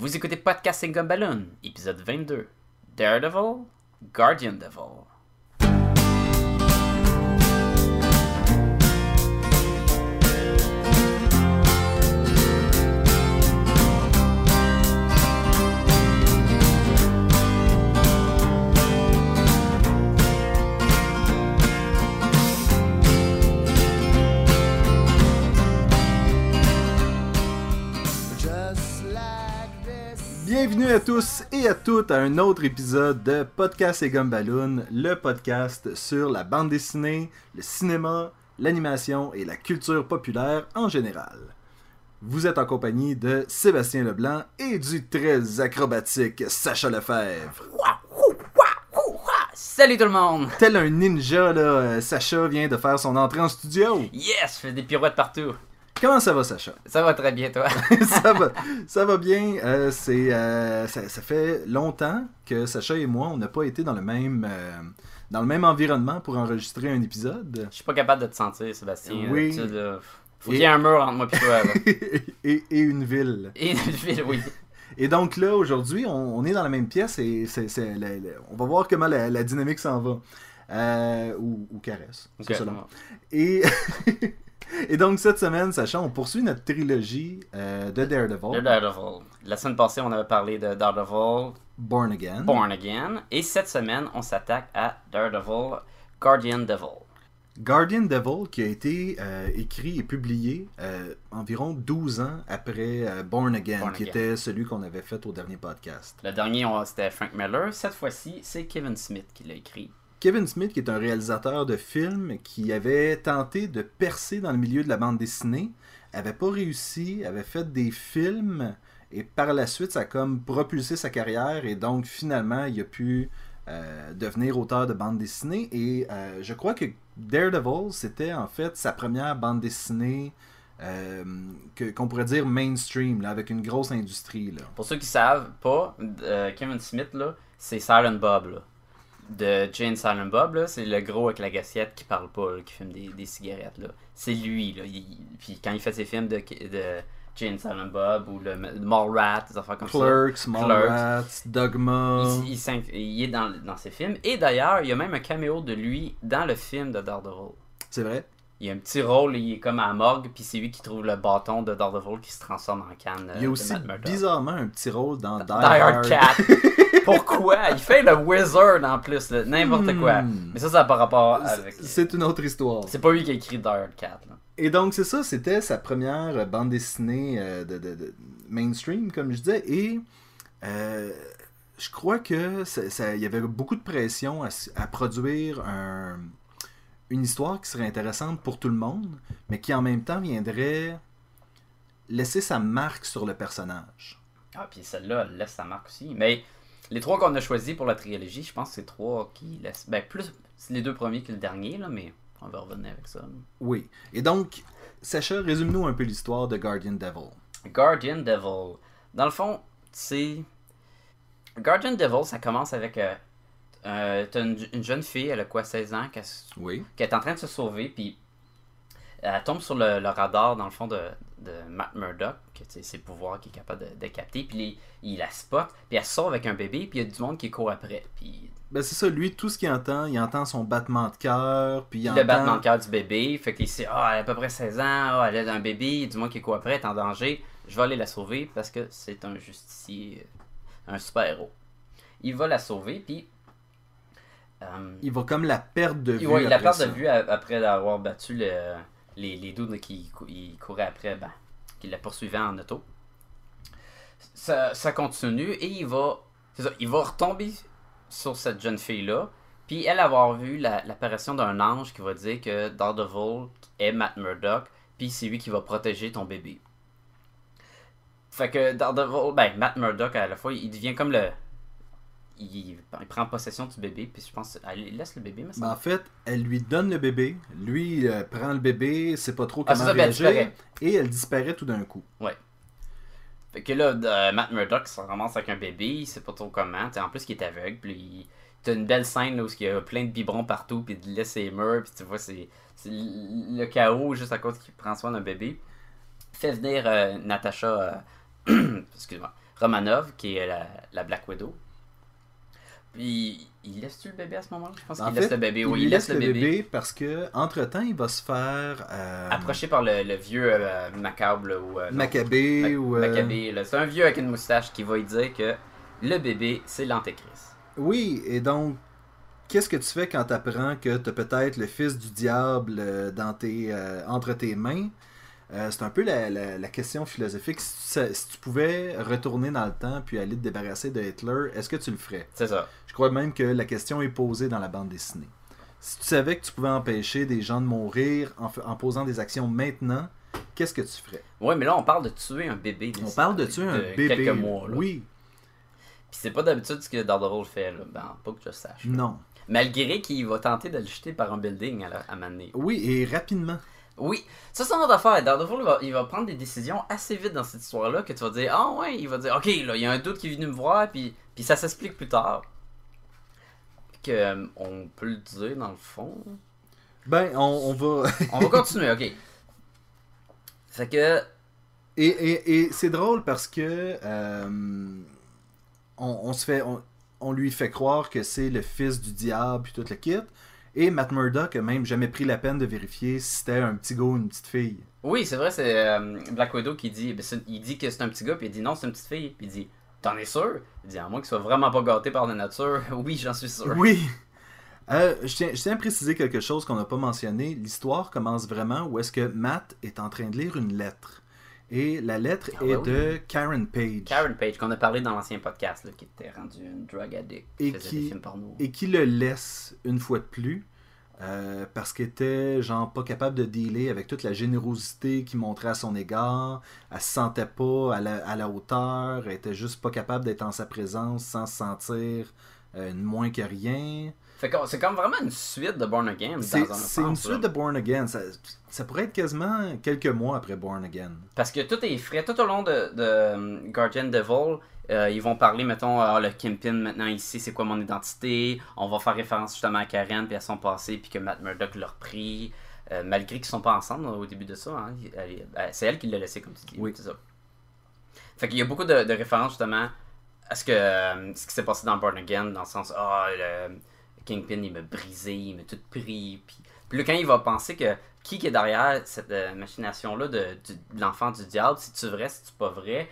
Vous écoutez Podcasting comme Balloon, épisode 22. Daredevil, Guardian Devil. Bienvenue à tous et à toutes à un autre épisode de Podcast et Gumballoon, le podcast sur la bande dessinée, le cinéma, l'animation et la culture populaire en général. Vous êtes en compagnie de Sébastien Leblanc et du très acrobatique Sacha Lefebvre. Salut tout le monde! Tel un ninja, là, Sacha vient de faire son entrée en studio. Yes, je fais des pirouettes partout. Comment ça va, Sacha? Ça va très bien, toi. ça, va, ça va bien. Euh, c'est, euh, ça, ça fait longtemps que Sacha et moi, on n'a pas été dans le même, euh, dans le même environnement pour enregistrer un épisode. Je suis pas capable de te sentir, Sébastien. Oui. Là, Faut Et- qu'il y ait un mur entre moi et toi. et, et une ville. Et une ville, oui. Et donc là, aujourd'hui, on, on est dans la même pièce et c'est, c'est la- la- on va voir comment la, la dynamique s'en va. Ou, ou caresse. c'est Ok. selon. Et, et donc cette semaine, Sacha, on poursuit notre trilogie euh, de Daredevil, Le Daredevil. La semaine passée, on avait parlé de Daredevil Born Again. Born Again. Et cette semaine, on s'attaque à Daredevil Guardian Devil. Guardian Devil qui a été euh, écrit et publié euh, environ 12 ans après euh, Born Again, Born qui Again. était celui qu'on avait fait au dernier podcast. Le dernier, c'était Frank Miller. Cette fois-ci, c'est Kevin Smith qui l'a écrit. Kevin Smith, qui est un réalisateur de films qui avait tenté de percer dans le milieu de la bande dessinée, avait pas réussi, avait fait des films et par la suite ça a comme propulsé sa carrière et donc finalement il a pu euh, devenir auteur de bande dessinée et euh, je crois que Daredevil c'était en fait sa première bande dessinée euh, que- qu'on pourrait dire mainstream avec une grosse industrie. Pour ceux qui savent pas, Kevin Smith, c'est Silent Bob. De Jane Silent Bob, là, c'est le gros avec la gassiette qui parle pas, là, qui fume des, des cigarettes. Là. C'est lui. Là. Il- puis quand il fait ses films de, de Jane Silent Bob ou le Mallrat, des affaires comme Clerks, Mallrats, Dogma. ça, il, il s'in- il est dans, dans ses films. Et d'ailleurs, il y a même un caméo de lui dans le film de Daredevil. C'est vrai? Il y a un petit rôle, il est comme à la morgue, puis c'est lui qui trouve le bâton de Daredevil qui se transforme en canne. euh, Il y a aussi bizarrement un petit rôle dans Die, Die Hard. Pourquoi? Il fait le wizard en plus, n'importe quoi. Hmm. Mais ça, ça n'a pas rapport avec. C'est une autre histoire. C'est pas lui qui a écrit Die Hard Cat. là. Et donc, c'est ça, c'était sa première euh, bande dessinée euh, de, de- de mainstream, comme je disais. Et euh, je crois que ça- il y avait beaucoup de pression à produire un- une histoire qui serait intéressante pour tout le monde, mais qui en même temps viendrait laisser sa marque sur le personnage. Ah, puis celle-là, elle laisse sa marque aussi. Mais les trois qu'on a choisis pour la trilogie, je pense que c'est trois qui laissent. Ben, plus c'est les deux premiers que le dernier, là, mais on va revenir avec ça. Oui. Et donc, Sacha, résume-nous un peu l'histoire de Guardian Devil. Guardian Devil. Dans le fond, c'est. Guardian Devil, ça commence avec. Euh, euh, t'as une, une jeune fille, elle a quoi, 16 ans, qui, a- Oui. qui est en train de se sauver, puis elle tombe sur le, le radar, dans le fond, de, de Matt Murdock, que c'est ses pouvoirs qu'il est capable de, de capter, puis il, il la spot, puis elle sauve avec un bébé, puis il y a du monde qui court après, puis Ben c'est ça, lui, tout ce qu'il entend, il entend son battement de cœur, puis il le entend... battement de cœur du bébé, fait qu'il sait, ah, elle a à peu près 16 ans, ah, elle a un bébé, il y a du monde qui court après, elle est en danger, je vais aller la sauver parce que c'est un justicier, un super-héros. Il va la sauver, puis. Euh, Il va comme la perdre de vue. il la perd de vue après avoir battu le- les, les dudes qui couraient après, ben, qui la poursuivaient en auto. Ça, ça continue et il va. ça, il va retomber sur cette jeune fille-là. Puis elle avoir vu la- l'apparition d'un ange qui va dire que Daredevil est Matt Murdock. Puis c'est lui qui va protéger ton bébé. Fait que Daredevil, ben Matt Murdock à la fois, il devient comme le. Il, il prend possession du bébé. Puis je pense. Elle laisse le bébé, mais ça. Ben, en fait, elle lui donne le bébé, lui euh, prend le bébé, sait pas trop Ah, comment c'est ça, elle réagir, et elle disparaît tout d'un coup. Fait que là, euh, Matt Murdock se ramasse avec un bébé, il sait pas trop comment. T'sais, en plus, il est aveugle, puis il... t'as une belle scène là, où il y a plein de biberons partout, puis il laisse ses murs, puis tu vois, c'est le chaos juste à cause qu'il prend soin d'un bébé. Fait venir euh, Natasha, excuse-moi, Romanov, qui est la, la Black Widow. Puis, il laisse-tu le bébé à ce moment-là? Je pense En qu'il laisse le bébé. Oui, il laisse le bébé. parce que entre temps, il va se faire euh, Approché par le, le vieux euh, macabre ou euh, non, Maccabée Mac- ou euh, Maccabée, là. C'est un vieux avec une moustache qui va lui dire que le bébé, c'est l'antéchrist. Oui, et donc qu'est-ce que tu fais quand tu apprends que tu as peut-être le fils du diable euh, dans tes, euh, entre tes mains? Euh, C'est un peu la, la- la question philosophique. Si tu, si tu pouvais retourner dans le temps puis aller te débarrasser de Hitler, est-ce que tu le ferais? C'est ça. Je crois même que la question est posée dans la bande dessinée. Si tu savais que tu pouvais empêcher des gens de mourir en posant des actions maintenant, qu'est-ce que tu ferais? Ouais, mais là, on parle de tuer un bébé. On parle de tuer un bébé. quelques mois, là. Oui, Puis c'est pas d'habitude ce que Daredevil fait, là. Ben, pas que je sache. non. Malgré qu'il va tenter de le jeter par un building à, la, à Mané. Oui, et rapidement. Oui, ça c'est une autre affaire. Daredevil, il va, il va prendre des décisions assez vite dans cette histoire-là que tu vas dire, ah ouais, il va dire, ok, là, il y a un doute qui est venu me voir, puis, puis ça s'explique plus tard. Que, euh, on peut le dire dans le fond. Ben, on, on va. On va continuer, ok. Fait que, Et, et, et c'est drôle parce que euh, on, on se fait, on, on lui fait croire que c'est le fils du diable puis tout le kit. Et Matt Murdock a même jamais pris la peine de vérifier si c'était un petit gars ou une petite fille. oui, c'est vrai, c'est euh, Black Widow qui dit, ben, il dit que c'est un petit gars, puis il dit non, c'est une petite fille, puis il dit, t'en es sûr? Il dit, à moins qu'il soit vraiment pas gâté par la nature, oui, j'en suis sûr. Oui. Euh, je, tiens, je tiens à préciser quelque chose qu'on n'a pas mentionné. L'histoire commence vraiment où est-ce que Matt est en train de lire une lettre. Et la lettre Ah est de Karen Page. Karen Page, qu'on a parlé dans l'ancien podcast, là, qui était rendu une drug addict, qui Et qui- des films porno. et qui le laisse une fois de plus euh, parce qu'elle était genre pas capable de dealer avec toute la générosité qu'il montrait à son égard. Elle se sentait pas à la, à la hauteur, elle était juste pas capable d'être en sa présence sans se sentir euh, moins que rien. Fait que c'est comme vraiment une suite de Born Again. C'est un une suite là. de Born Again. Ça, ça pourrait être quasiment quelques mois après Born Again. Parce que tout est frais. Tout au long de, de um, Guardian Devil, euh, ils vont parler, mettons, ah, le Kimpin maintenant ici, c'est quoi mon identité? On va faire référence justement à Karen puis à son passé, puis que Matt Murdock l'a repris. euh, malgré qu'ils sont pas ensemble au début de ça. hein. C'est elle qui l'a laissé, comme tu dis. Oui. C'est ça. Fait qu'il y a beaucoup de, de références justement à ce, que, euh, ce qui s'est passé dans Born Again, dans le sens, ah, le Kingpin, il m'a brisé, il m'a tout pris. Puis, puis là, quand il va penser que qui qui est derrière cette euh, machination-là de, l'enfant du diable, si tu vrai, si tu pas vrai,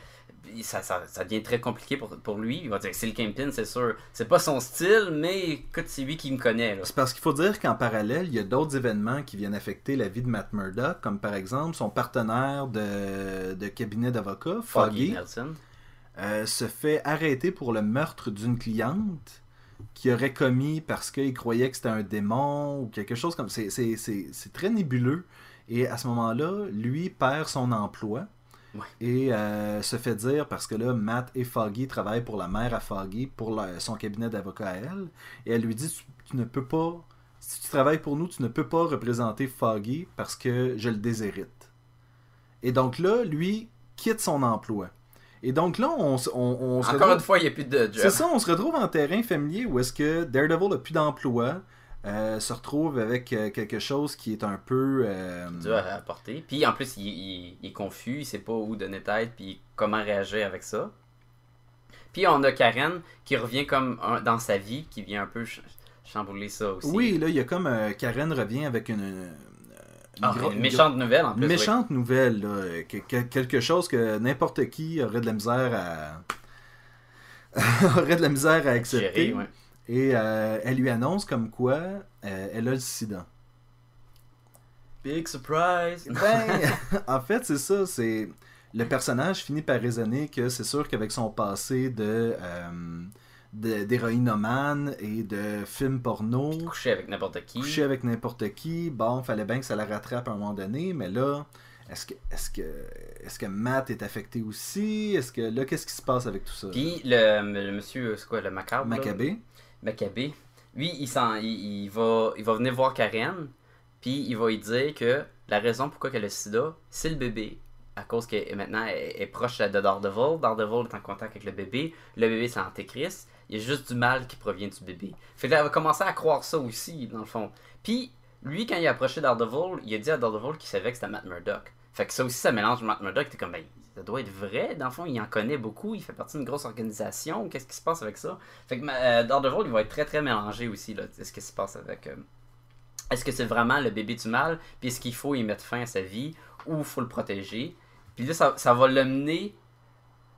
ça, ça, ça devient très compliqué pour, pour lui. Il va dire que c'est le Kingpin, c'est sûr. C'est pas son style, mais écoute, c'est lui qui me connaît. C'est parce qu'il faut dire qu'en parallèle, il y a d'autres événements qui viennent affecter la vie de Matt Murdock, comme par exemple son partenaire de, de cabinet d'avocat, Foggy Foggy. Nelson. euh, se fait arrêter pour le meurtre d'une cliente qui aurait commis parce qu'il croyait que c'était un démon ou quelque chose comme c'est c'est- c'est c'est très nébuleux. Et à ce moment-là lui perd son emploi. Ouais. et euh, se fait dire parce que là Matt et Foggy travaillent pour la mère à Foggy pour la- son cabinet d'avocat à elle. Et elle lui dit tu, tu ne peux pas si tu travailles pour nous tu ne peux pas représenter Foggy parce que je le déshérite. Et donc là lui quitte son emploi et donc là, on, on, on se Encore retrouve- une fois, il n'y a plus de job. c'est ça, on se retrouve en terrain familier où est-ce que Daredevil a plus d'emploi, euh, se retrouve avec euh, quelque chose qui est un peu... euh, dur à apporter. Puis en plus, il, il- il est confus, il sait pas où donner tête, puis comment réagir avec ça. Puis on a Karen qui revient comme un- dans sa vie, qui vient un peu ch- chambouler ça aussi. Oui, là, il y a comme... euh, Karen revient avec une... une Ah, une méchante nouvelle en une plus. oui. méchante nouvelle, là, que- que- quelque chose que n'importe qui aurait de la misère à... aurait de la misère à accepter. Ouais. Et euh, elle lui annonce comme quoi euh, elle a le sida. Big surprise! Ben, en fait, c'est ça. C'est le personnage finit par raisonner que c'est sûr qu'avec son passé de euh, de- d'héroïnomane et de film porno, Coucher avec n'importe qui. coucher avec n'importe qui, bon, fallait bien que ça la rattrape à un moment donné, mais là, est-ce que est-ce que est-ce que Matt est affecté aussi? Est-ce que là, qu'est-ce qui se passe avec tout ça? Puis le, le monsieur, c'est quoi, le macabre? là? Maccabée. Maccabée. Lui, il, il, il va, il va venir voir Karen, puis il va lui dire que la raison pourquoi elle a le sida, c'est le bébé. À cause qu'elle maintenant elle est proche de Daredevil. Daredevil est en contact avec le bébé. Le bébé, c'est Antéchrist. Il y a juste du mal qui provient du bébé. Fait qu'elle va commencer à croire ça aussi, dans le fond. Puis, lui, quand il a approché Daredevil, il a dit à Daredevil qu'il savait que c'était Matt Murdock. Fait que ça aussi, ça mélange Matt Murdock. T'es comme, ben, ça doit être vrai. Dans le fond, il en connaît beaucoup, il fait partie d'une grosse organisation. Qu'est-ce qui se passe avec ça? Fait que euh, Daredevil, il va être très très mélangé aussi, là. Qu'est-ce qui se passe avec. Euh, est-ce que c'est vraiment le bébé du mal? Puis est-ce qu'il faut y mettre fin à sa vie? Ou faut le protéger? Puis là, ça, ça va l'amener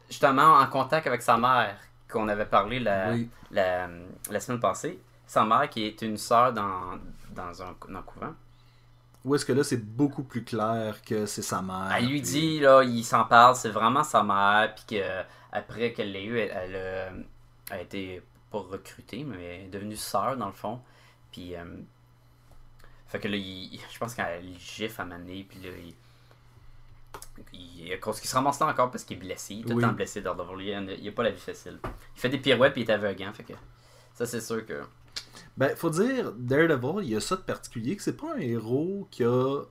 justement en contact avec sa mère, qu'on avait parlé la, Oui. la, la semaine passée. Sa mère qui est une sœur dans, dans un, dans un couvent. Ou est-ce que là, c'est beaucoup plus clair que c'est sa mère? Elle lui puis- dit, là, il s'en parle, c'est vraiment sa mère, puis que après qu'elle l'ait eu, elle, elle, euh, a été pas recrutée, mais elle est devenue sœur dans le fond. Puis, euh, fait que là, il- je pense qu'elle le gifle à maner, puis là, il, il, se ramasse là encore parce qu'il est blessé, il est tout Oui. le temps blessé Daredevil, il a, il a pas la vie facile. Il fait des pirouettes, puis il est aveuglant, fait que ça, c'est sûr que. Ben, faut dire, Daredevil, il y a ça de particulier, que c'est pas un héros qui a,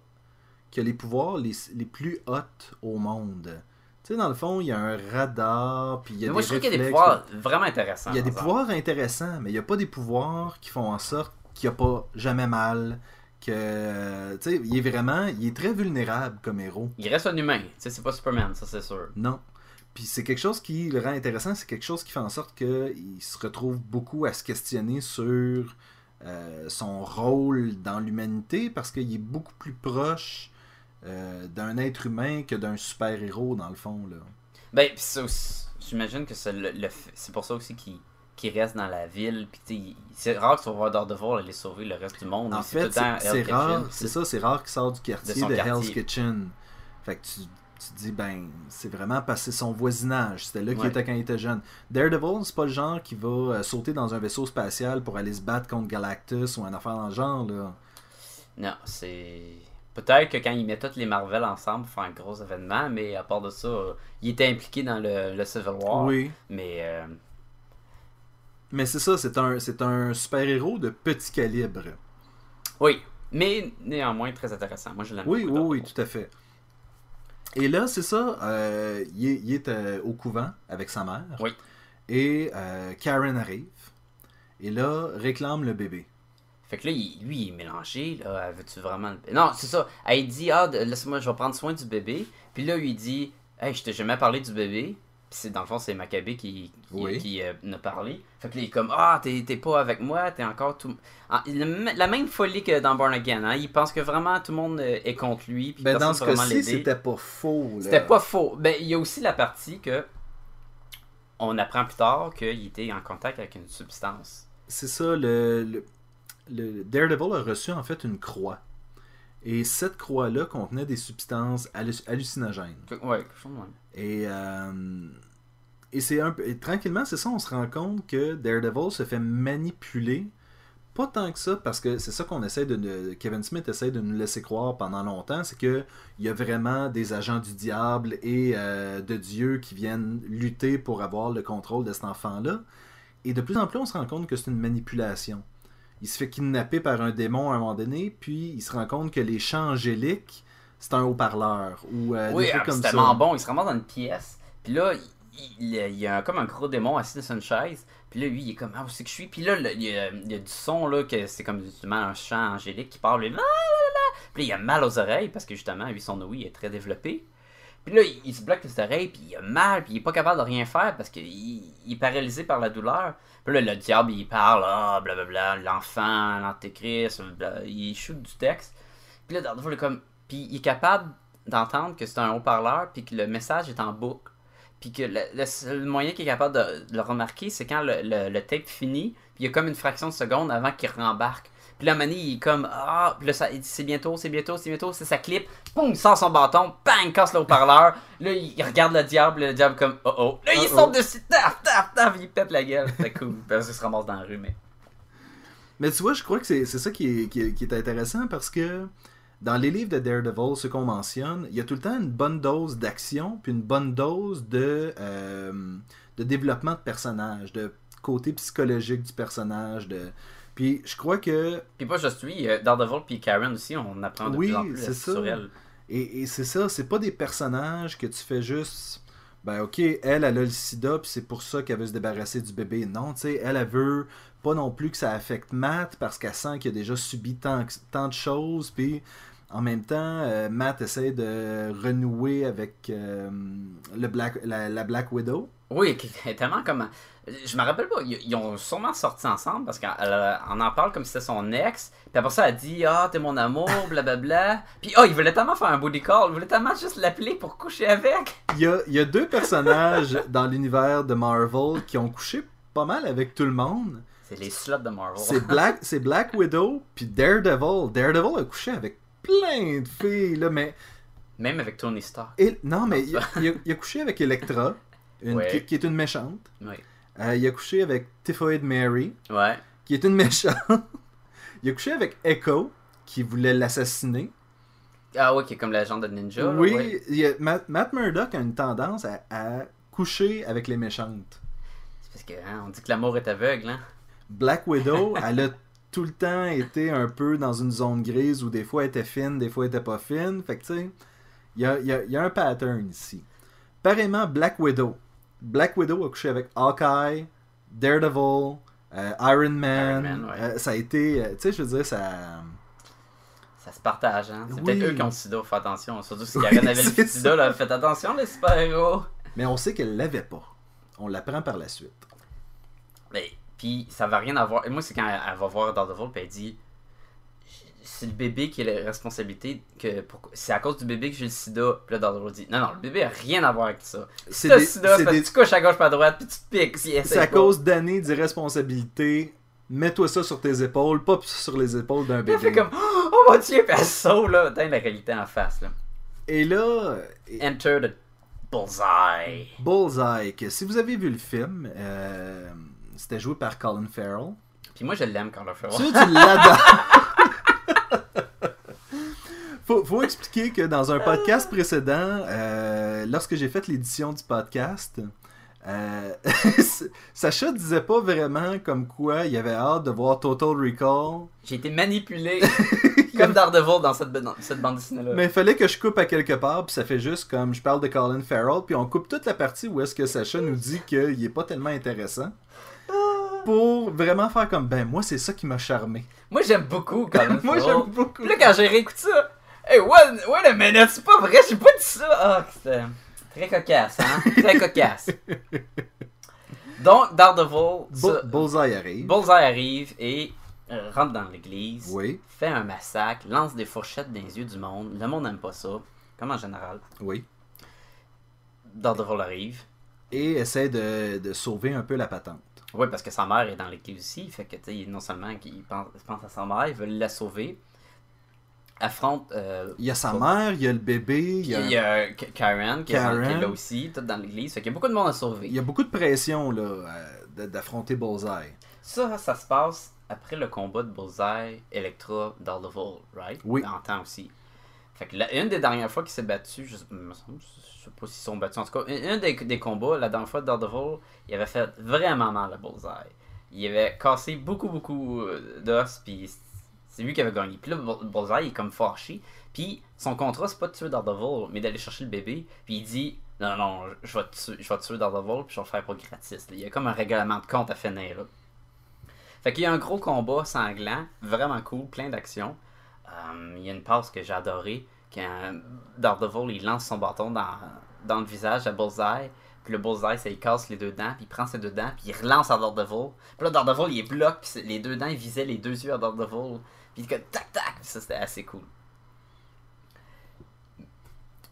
qui a les pouvoirs les, les plus hauts au monde. Tu sais, dans le fond, il y a un radar, puis il y a Mais moi, des je trouve qu'il y a des pouvoirs vraiment intéressants. Il y a des pouvoirs intéressants, mais il n'y a pas des pouvoirs qui font en sorte qu'il n'y a pas jamais mal, que... Tu sais, il est vraiment... Il est très vulnérable comme héros. Il reste un humain, tu sais, c'est pas Superman, ça c'est sûr. Non. Puis c'est quelque chose qui le rend intéressant, c'est quelque chose qui fait en sorte qu'il se retrouve beaucoup à se questionner sur euh, son rôle dans l'humanité parce qu'il est beaucoup plus proche euh, d'un être humain que d'un super-héros dans le fond. Là. Ben, j'imagine que c'est le, le pour ça aussi qu'il qu'il reste dans la ville. Puis il- c'est rare que tu vas voir Daredevil aller sauver le reste du monde. En fait, c'est rare, c'est ça, c'est rare qu'il sort du quartier De de, quartier. Hell's Kitchen. Fait que tu, tu te dis, ben, c'est vraiment parce que c'est son voisinage. C'était là qu'il Ouais. était quand il était jeune. Daredevil, c'est pas le genre qui va euh, sauter dans un vaisseau spatial pour aller se battre contre Galactus ou un affaire dans le genre, là. Non, c'est. Peut-être que quand ils mettent tous les Marvel ensemble pour faire un gros événement, mais à part de ça, euh, il était impliqué dans le, le Civil War. Oui. Mais euh, Mais c'est ça, c'est un, c'est un super-héros de petit calibre. oui, mais néanmoins très intéressant. Moi je l'aime Oui, oui, oui, tout à fait. Et là, c'est ça, euh, il est, il est, euh, au couvent avec sa mère. Oui. Et euh, Karen arrive. Et là, réclame le bébé. Fait que là, il- lui, il est mélangé. Là, veux-tu vraiment. le- Non, c'est ça. Elle dit Ah, laisse-moi, je vais prendre soin du bébé. Puis là, lui, il dit Hey, je t'ai jamais parlé du bébé. Puis c'est dans le fond, c'est Maccabée qui, qui, Oui. qui, euh, a parlé. Fait que là, il est comme Ah, t'es t'es pas avec moi, t'es encore tout. Ah, la même folie que dans Born Again. Hein? Il pense que vraiment tout le monde euh, est contre lui. Puis Ben, dans ce cas-ci, c'était pas faux. C'était pas faux. Ben, il y a aussi la partie que. On apprend plus tard qu'il était en contact avec une substance. C'est ça, le, le, le Daredevil a reçu en fait une croix. Et cette croix-là contenait des substances halluc- hallucinogènes. Ouais. Et, euh, et c'est un et tranquillement, c'est ça, on se rend compte que Daredevil se fait manipuler. Pas tant que ça, parce que c'est ça qu'on essaie de. Kevin Smith essaie de nous laisser croire pendant longtemps, c'est que il y a vraiment des agents du diable et euh, de Dieu qui viennent lutter pour avoir le contrôle de cet enfant-là. Et de plus en plus, on se rend compte que c'est une manipulation. Il se fait kidnapper par un démon à un moment donné, puis il se rend compte que les chants angéliques, c'est un haut-parleur. Ou euh, Oui, ah, c'est tellement bon. Il se ramasse dans une pièce. Puis là, il, il- il y a un- comme un gros démon assis sur une chaise. Puis là, lui, il est comme, ah, où c'est que je suis? Puis là, il y, a, il y a du son, là, que c'est comme justement un chant angélique qui parle. Lui, Ah, là, là, là. Puis là, il a mal aux oreilles parce que justement, lui, son ouïe est très développé. Puis là, il, se bloque les oreilles, puis il a mal, puis il est pas capable de rien faire parce qu'il il est paralysé par la douleur. Le diable, il parle, ah, blablabla, l'enfant, l'antéchrist, il shoot du texte. Puis là, comme. Puis il est capable d'entendre que c'est un haut-parleur, puis que le message est en boucle. Puis que le, seul moyen qu'il est capable de, de le remarquer, c'est quand le, le- le tape finit, puis il y a comme une fraction de seconde avant qu'il rembarque. Puis là, Manny, il est comme Ah, puis là, ça, il dit c'est bientôt, c'est bientôt, c'est bientôt, c'est sa clip. Boum, il sort son bâton, bang, casse le haut-parleur. Là, il regarde le diable, le diable comme Oh oh. Là, il Oh, saute oh. dessus, taf, taf, taf, il pète la gueule. C'est cool. Parce qu'il se ramasse dans la rue, mais. Mais tu vois, je crois que c'est c'est ça qui est, qui, est, qui est intéressant parce que dans les livres de Daredevil, ce qu'on mentionne, il y a tout le temps une bonne dose d'action puis une bonne dose de, euh, de développement de personnage, de côté psychologique du personnage. De... Puis je crois que Puis pas juste lui, euh, Daredevil puis Karen aussi, on apprend de Oui, plus en plus sur elle. Et, et c'est ça, c'est pas des personnages que tu fais juste. Ben ok, elle, elle a le sida, puis c'est pour ça qu'elle veut se débarrasser du bébé. Non, tu sais, elle, elle veut pas non plus que ça affecte Matt parce qu'elle sent qu'il a déjà subi tant, tant de choses, puis En même temps, euh, Matt essaie de renouer avec euh, le Black, la, la Black Widow. Oui, tellement comme. Je me rappelle pas, ils ont sûrement sorti ensemble parce qu'on on en parle comme si c'était son ex. Puis après ça, elle dit Ah, t'es mon amour, blablabla. Puis oh, il voulait tellement faire un booty call, il voulait tellement juste l'appeler pour coucher avec. Il y a, il y a deux personnages dans l'univers de Marvel qui ont couché pas mal avec tout le monde. C'est les slots de Marvel. C'est Black, c'est Black Widow puis Daredevil. Daredevil a couché avec plein de filles, là, mais... Même avec Tony Stark. Et, non, mais il, a, il a- il a couché avec Electra, une- Ouais. qui, qui est une méchante. Euh, il a couché avec Typhoid Mary, Ouais. qui est une méchante. il a couché avec Echo, qui voulait l'assassiner. Ah oui, qui est comme l'agent de Ninja. oui, ouais. il y a- Matt, Matt Murdock a une tendance à, à coucher avec les méchantes. C'est parce que hein, on dit que l'amour est aveugle, hein. Black Widow, elle a tout le temps été un peu dans une zone grise où des fois elle était fine, des fois elle était pas fine. Fait que tu sais, il y a, y a un pattern ici. Pareillement, Black Widow. Black Widow a couché avec Hawkeye, Daredevil, euh, Iron Man. Iron Man, ouais. Euh, ça a été, euh, tu sais, je veux dire, ça. Ça se partage, hein. C'est Oui. peut-être eux qui ont le sida, faut attention. Surtout si Karen avait le sida, là. Faites attention, les super-héros. Mais on sait qu'elle l'avait pas. On l'apprend par la suite. Mais, puis ça va rien avoir. Et moi, c'est quand elle, elle va voir Daredevil, puis elle dit c'est le bébé qui a la responsabilité. que C'est à cause du bébé que j'ai le sida. Puis là, Daredevil dit non, non, le bébé a rien à voir avec ça. C'est le des- sida, parce des- que tu couches à gauche pas à droite, puis tu te piques. Si C'est à cause d'années d'irresponsabilité. Mets-toi ça sur tes épaules, pas sur les épaules d'un elle fait bébé. comme oh mon dieu, puis elle saute, là. T'as la réalité en face, là. Et là, Enter the bullseye. Bullseye, que si vous avez vu le film, euh, c'était joué par Colin Farrell. Puis moi, je l'aime fait voir. Tu, tu l'adores. faut, faut expliquer que dans un podcast précédent, euh, lorsque j'ai fait l'édition du podcast, euh, Sacha disait pas vraiment comme quoi il avait hâte de voir Total Recall, J'ai été manipulé comme Daredevil dans cette, dans cette bande dessinée-là. mais il fallait que je coupe à quelque part, puis ça fait juste comme je parle de Colin Farrell, puis on coupe toute la partie où est-ce que Sacha nous dit qu'il est pas tellement intéressant. Pour vraiment faire comme ben moi c'est ça qui m'a charmé. Moi, j'aime beaucoup Colin moi Farrell. j'aime beaucoup. Puis là, quand j'ai réécouté ça, hey, wait, wait a minute, c'est pas vrai, j'ai pas dit ça. Ah, c'était très cocasse, hein? Très cocasse. Donc, Daredevil, Bullseye arrive. Bullseye arrive et euh, rentre dans l'église, Oui, fait un massacre, lance des fourchettes dans les yeux du monde. Le monde n'aime pas ça, comme en général. oui. Daredevil arrive. Et essaie de, de sauver un peu la patente. Oui, parce que sa mère est dans l'église aussi. Fait que, tu sais, non seulement qu'il pense, pense à sa mère, il veut la sauver. Affronte. euh, Il y a sa mère, il y a le bébé, il y a, Il y a Karen qui est, Karen. qui est là aussi, tout dans l'église. Fait qu'il y a beaucoup de monde à sauver. il y a beaucoup de pression là, euh, d'affronter Bullseye. Ça, ça se passe après le combat de Bullseye, Electra, Daredevil, right? Oui. En temps aussi. Fait que la- une des dernières fois qu'il s'est battu, je, je sais pas s'ils sont battus, en tout cas, une, une des, des combats, la dernière fois de Daredevil, il avait fait vraiment mal à Bullseye. Il avait cassé beaucoup, beaucoup euh, d'os, puis c'est lui qui avait gagné. Puis là, Bull- Bullseye, est comme fâché. Puis son contrat, c'est pas de tuer Daredevil, mais d'aller chercher le bébé. Puis il dit Non, non, je vais tuer, je vais tuer Daredevil, puis je vais le faire pour gratis. Il y a comme un règlement de compte à finir. Là. Fait qu'il y a un gros combat sanglant, vraiment cool, plein d'action. Euh, il y a une passe que j'ai adorée, quand Daredevil il lance son bâton dans, dans le visage à Bullseye. Puis le Bullseye, ça il casse les deux dents, puis il prend ses deux dents, puis il relance à Daredevil. Puis là, Daredevil, il est bloque, puis les deux dents, il visait les deux yeux à Daredevil. Puis il fait tac tac, ça c'était assez cool.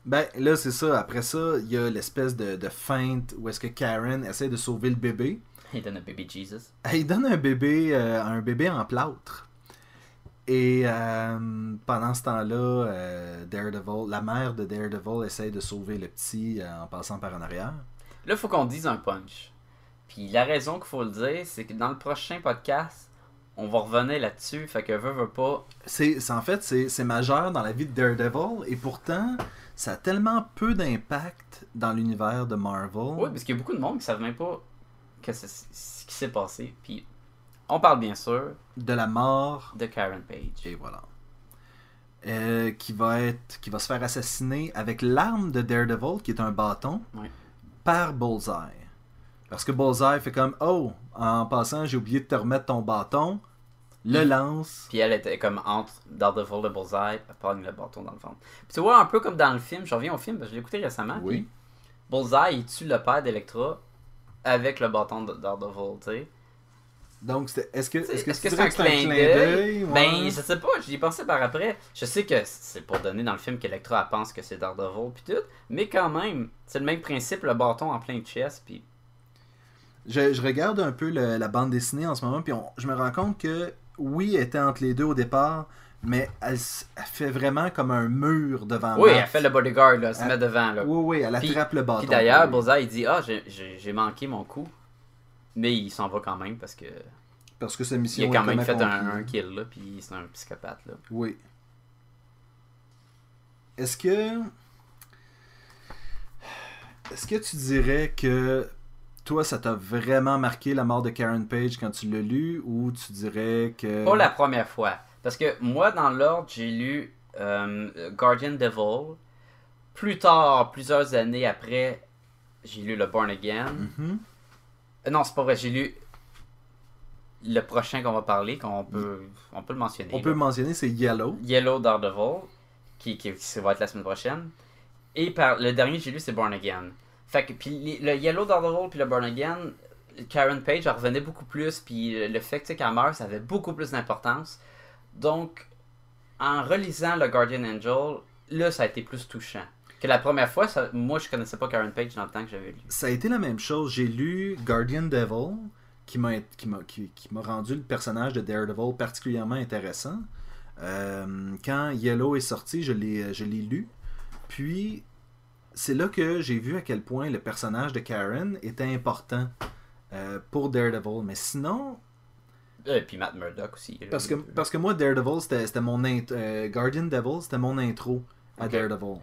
Ben là, c'est ça. Après ça, il y a l'espèce de, de feinte où est-ce que Karen essaie de sauver le bébé. Il donne un bébé Jesus. Elle donne un bébé, euh, un bébé en plâtre. Et euh, pendant ce temps-là, euh, Daredevil, la mère de Daredevil essaie de sauver le petit euh, en passant par en arrière. Là, il faut qu'on dise un punch. Puis la raison qu'il faut le dire, c'est que dans le prochain podcast, on va revenir là-dessus. Fait que veut, veut pas. C'est, c'est- en fait, c'est, c'est majeur dans la vie de Daredevil et pourtant, ça a tellement peu d'impact dans l'univers de Marvel. Oui, parce qu'il y a beaucoup de monde qui savent même pas que ce qui s'est passé. Puis on parle bien sûr De la mort de Karen Page. Et voilà. Euh, qui va être qui va se faire assassiner avec l'arme de Daredevil qui est un bâton par Bullseye. Parce que Bullseye fait comme oh en passant j'ai oublié de te remettre ton bâton. Le lance. Puis elle était comme entre Daredevil et Bullseye, elle pogne le bâton dans le ventre. Puis tu vois, un peu comme dans le film, je reviens au film, parce que je l'ai écouté récemment. Oui. puis Bullseye, il tue le père d'Electra avec le bâton de Daredevil, tu sais. Donc, c'est- est-ce que est-ce que, Est-ce tu que dirais c'est un clin d'œil? Ouais. Ben, je sais pas, j'y ai pensé par après. Je sais que c'est pour donner dans le film qu'Electra pense que c'est Daredevil puis tout, mais quand même, c'est le même principe, le bâton en plein chest puis Je, je regarde un peu le- la bande dessinée en ce moment, puis on- je me rends compte que oui, elle était entre les deux au départ, mais elle, fait vraiment comme un mur devant Oui, Matt. elle fait le bodyguard là, elle se met devant là. Oui, oui, elle Puis- attrape le bâton. Puis d'ailleurs, Oui. Bullseye il dit "Ah, j'ai- manqué mon coup." Mais il s'en va quand même parce que Parce que sa il mission a quand est même fait un, un kill là, puis c'est un psychopathe là. Oui. Est-ce que. Est-ce que tu dirais que toi, ça t'a vraiment marqué la mort de Karen Page quand tu l'as lu ou tu dirais que. Pas la première fois. Parce que moi, dans l'ordre, j'ai lu euh, Guardian Devil. Plus tard, plusieurs années après, j'ai lu le Born Again. Mhm. Euh, non, c'est pas vrai, j'ai lu le prochain qu'on va parler, qu'on peut, on peut le mentionner. On là. peut mentionner, c'est Yellow. Yellow Daredevil, qui, qui, qui va être la semaine prochaine. Et par, le dernier que j'ai lu, c'est Born Again. Fait que, le Yellow Daredevil puis le Born Again, Karen Page en revenait beaucoup plus, puis le- fait qu'elle meurt, ça avait beaucoup plus d'importance. Donc, en relisant le Guardian Angel, là, ça a été plus touchant. Que la première fois, moi, je connaissais pas Karen Page dans le temps que j'avais lu. Ça a été la même chose. J'ai lu Guardian Devil, qui m'a rendu le personnage de Daredevil particulièrement intéressant. Euh, quand Yellow est sorti, je l'ai lu. Puis c'est là que j'ai vu à quel point le personnage de Karen était important euh, pour Daredevil. Mais sinon, Et puis Matt Murdock aussi. parce que, parce que moi, Daredevil, c'était mon euh, Guardian Devil, c'était mon intro à. Daredevil.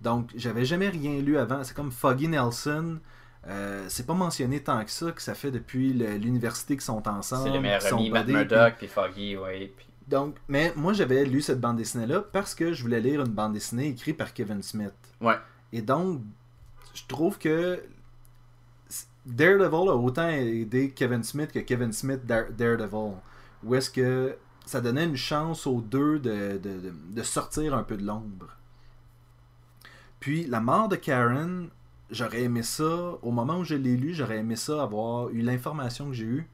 Donc, j'avais jamais rien lu avant. C'est comme Foggy Nelson. euh, c'est pas mentionné tant que ça, que ça fait depuis l'université qu'ils sont ensemble. c'est le meilleur ami, Matt Murdock, puis Foggy, puis- Donc, mais moi, j'avais lu cette bande dessinée-là parce que je voulais lire une bande dessinée écrite par Kevin Smith. Ouais. Et donc, je trouve que Daredevil a autant aidé Kevin Smith que Kevin Smith Dare- Daredevil. Où est-ce que ça donnait une chance aux deux de, de, de- de sortir un peu de l'ombre. Puis la mort de Karen, j'aurais aimé ça, au moment où je l'ai lu, j'aurais aimé ça avoir eu l'information que j'ai eue,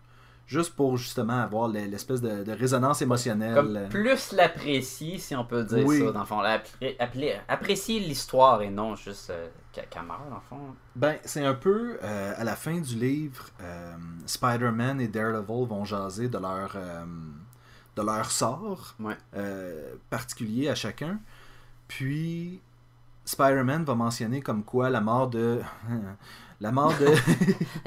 juste pour justement avoir le- l'espèce de, de résonance émotionnelle. Comme plus l'apprécier, si on peut dire Oui. ça, dans le fond. Appré- apprécier l'histoire et non juste euh, qu'elle meurt, dans le fond. Ben, c'est un peu euh, à la fin du livre, euh, Spider-Man et Daredevil vont jaser de leur, euh, de leur sort Ouais. particulier à chacun. Puis, Spider-Man va mentionner comme quoi la mort de. la mort de.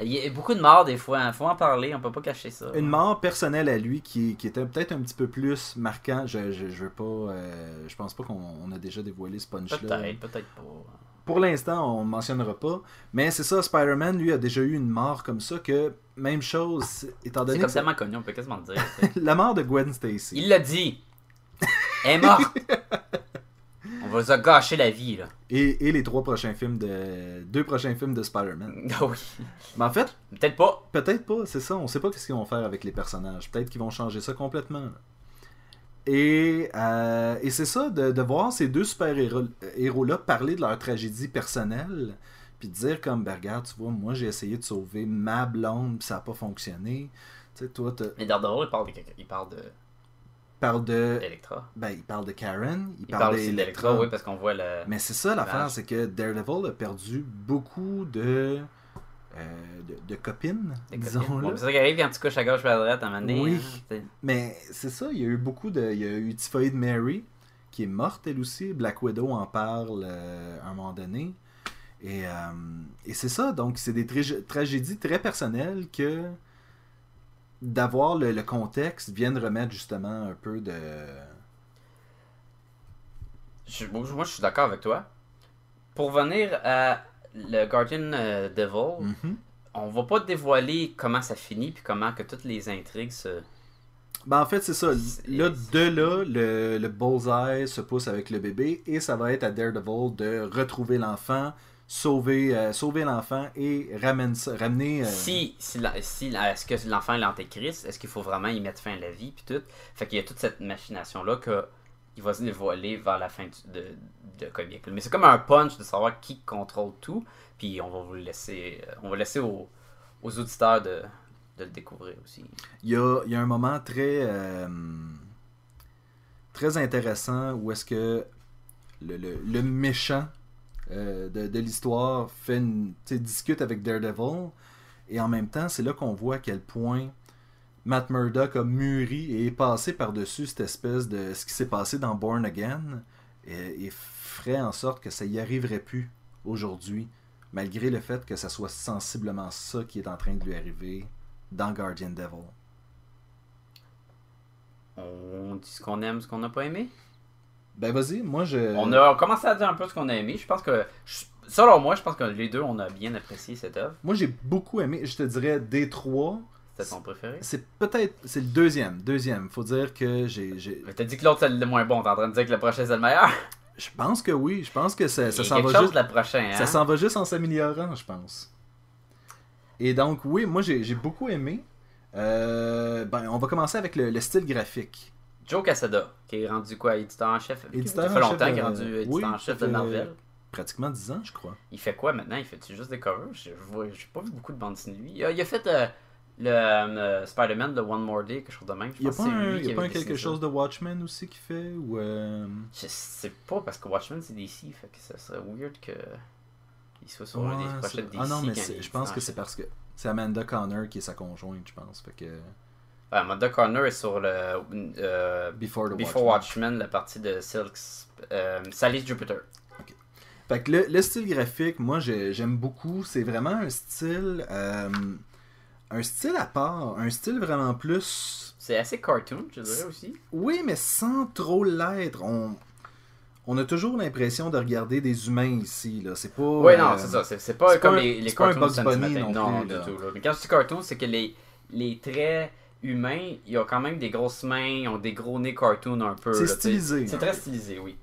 Il y a beaucoup de morts des fois, il faut en parler, on peut pas cacher ça. une mort personnelle à lui qui, qui était peut-être un petit peu plus marquant. Je, je, je veux pas. euh, je pense pas qu'on on a déjà dévoilé ce punch-là. Peut-être, peut-être pas. Pour l'instant, on ne mentionnera pas. Mais c'est ça, Spider-Man, lui, a déjà eu une mort comme ça que, même chose, étant C'est donné comme que tellement connu, on peut quasiment le dire. la mort de Gwen Stacy. Il l'a dit. Elle est morte. Va se gâcher la vie, là. Et, et les trois prochains films de. Deux prochains films de Spider-Man. Ah oui. Mais en fait, Peut-être pas. peut-être pas, c'est ça. On sait pas ce qu'ils vont faire avec les personnages. Peut-être qu'ils vont changer ça complètement. là. Et, euh, et c'est ça, de, de voir ces deux super-héros-là parler de leur tragédie personnelle, puis de dire comme, ben regarde, tu vois, moi j'ai essayé de sauver ma blonde, puis ça n'a pas fonctionné. Tu sais, toi, t'as- Mais Daredevil, il parle de quelqu'un- il parle de parle de. d'Electra. Ben, il parle de Karen, il, Il parle aussi d'Electra. oui, parce qu'on voit le. Mais c'est ça l'affaire, c'est que Daredevil a perdu beaucoup de. euh, de, de copines. Bon, c'est ça qui arrive quand tu couches à gauche ou à droite à un moment donné, Oui. hein. Mais c'est ça, il y a eu beaucoup de. Il y a eu Typhoid Mary, qui est morte elle aussi. Black Widow en parle euh, à un moment donné. Et, euh, et c'est ça, donc c'est des trag- tragédies très personnelles que d'avoir le, le contexte viennent remettre justement un peu de. Je- moi, je suis d'accord avec toi. Pour venir à le Guardian euh, Devil, Mhm. on va pas dévoiler comment ça finit puis comment que toutes les intrigues se. Ben, en fait, c'est ça. Là, de là, le, le bullseye se pousse avec le bébé et ça va être à Daredevil de retrouver l'enfant sauver, euh, sauver l'enfant et ramène ça- ramener. euh, Si, si, la- si la- est-ce que l'enfant est l'antéchrist, est-ce qu'il faut vraiment y mettre fin à la vie, puis tout? Fait qu'il y a toute cette machination-là que il va se dévoiler vers la fin du- de, de comic. Mais c'est comme un punch de savoir qui contrôle tout, puis on va vous laisser, euh, on va laisser aux, aux auditeurs de, de le découvrir aussi. Il y a, il y a un moment très, euh, très intéressant où est-ce que le, le- le méchant euh, de, de l'histoire fait une, discute avec Daredevil et en même temps c'est là qu'on voit à quel point Matt Murdock a mûri et est passé par-dessus cette espèce de ce qui s'est passé dans Born Again et, et ferait en sorte que ça y arriverait plus aujourd'hui malgré le fait que ça soit sensiblement ça qui est en train de lui arriver dans Guardian Devil. On dit ce qu'on aime, ce qu'on n'a pas aimé? Ben vas-y, moi je. On a commencé à dire un peu ce qu'on a aimé. Je pense que, je- selon moi, je pense que les deux, on a bien apprécié cette œuvre. Moi j'ai beaucoup aimé, je te dirais des trois, C'était ton préféré? c'est peut-être c'est le deuxième, deuxième. Faut dire que j'ai, Mais T'as dit que l'autre c'est le moins bon. T'es en train de dire que le prochain c'est le meilleur. je pense que oui, je pense que ça, ça s'en va chose juste, la prochaine. Hein? ça s'en va juste en s'améliorant, je pense. Et donc oui, moi j'ai, beaucoup aimé. Euh, ben on va commencer avec le, le style graphique. Joe Casada, qui est rendu quoi Éditeur en chef? Éditeur Ça fait longtemps qu'il est de- rendu éditeur oui, en chef de fait- Marvel. Pratiquement 10 ans, je crois. Il fait quoi maintenant? Il fait juste des covers? Je j'ai pas vu beaucoup de bandes dessinées. Il a, il a fait euh, le euh, Spider-Man de One More Day, quelque chose de même. Je Il y a pas un, y a pas quelque chose de Watchmen aussi qui fait ou euh, Je sais pas parce que Watchmen c'est DC, fait que ça serait weird que il soit sur ouais, c'est- prochaines DC. Ah non, mais je pense que c'est parce que c'est Amanda Connor qui est sa conjointe, je pense. Fait que Amanda Connor est sur le euh, Before the Before Watchmen. Watchmen, la partie de Silk euh, Sally Jupiter. Fait que le, le style graphique, moi j'ai- j'aime beaucoup. C'est vraiment un style. euh, un style à part. Un style vraiment plus. C'est assez cartoon, je dirais aussi. Oui, mais sans trop l'être. On, on a toujours l'impression de regarder des humains ici. là. C'est pas. Oui, non, euh, c'est ça. C'est, pas comme pas un- les, les c'est pas un cartoons Bugs Bunny matin. non Non, plus, du tout. là. Mais quand je dis cartoon, c'est que les, les traits humains, ils ont quand même des grosses mains, ils ont des gros nez cartoon un peu. C'est stylisé. C'est un très stylisé, oui.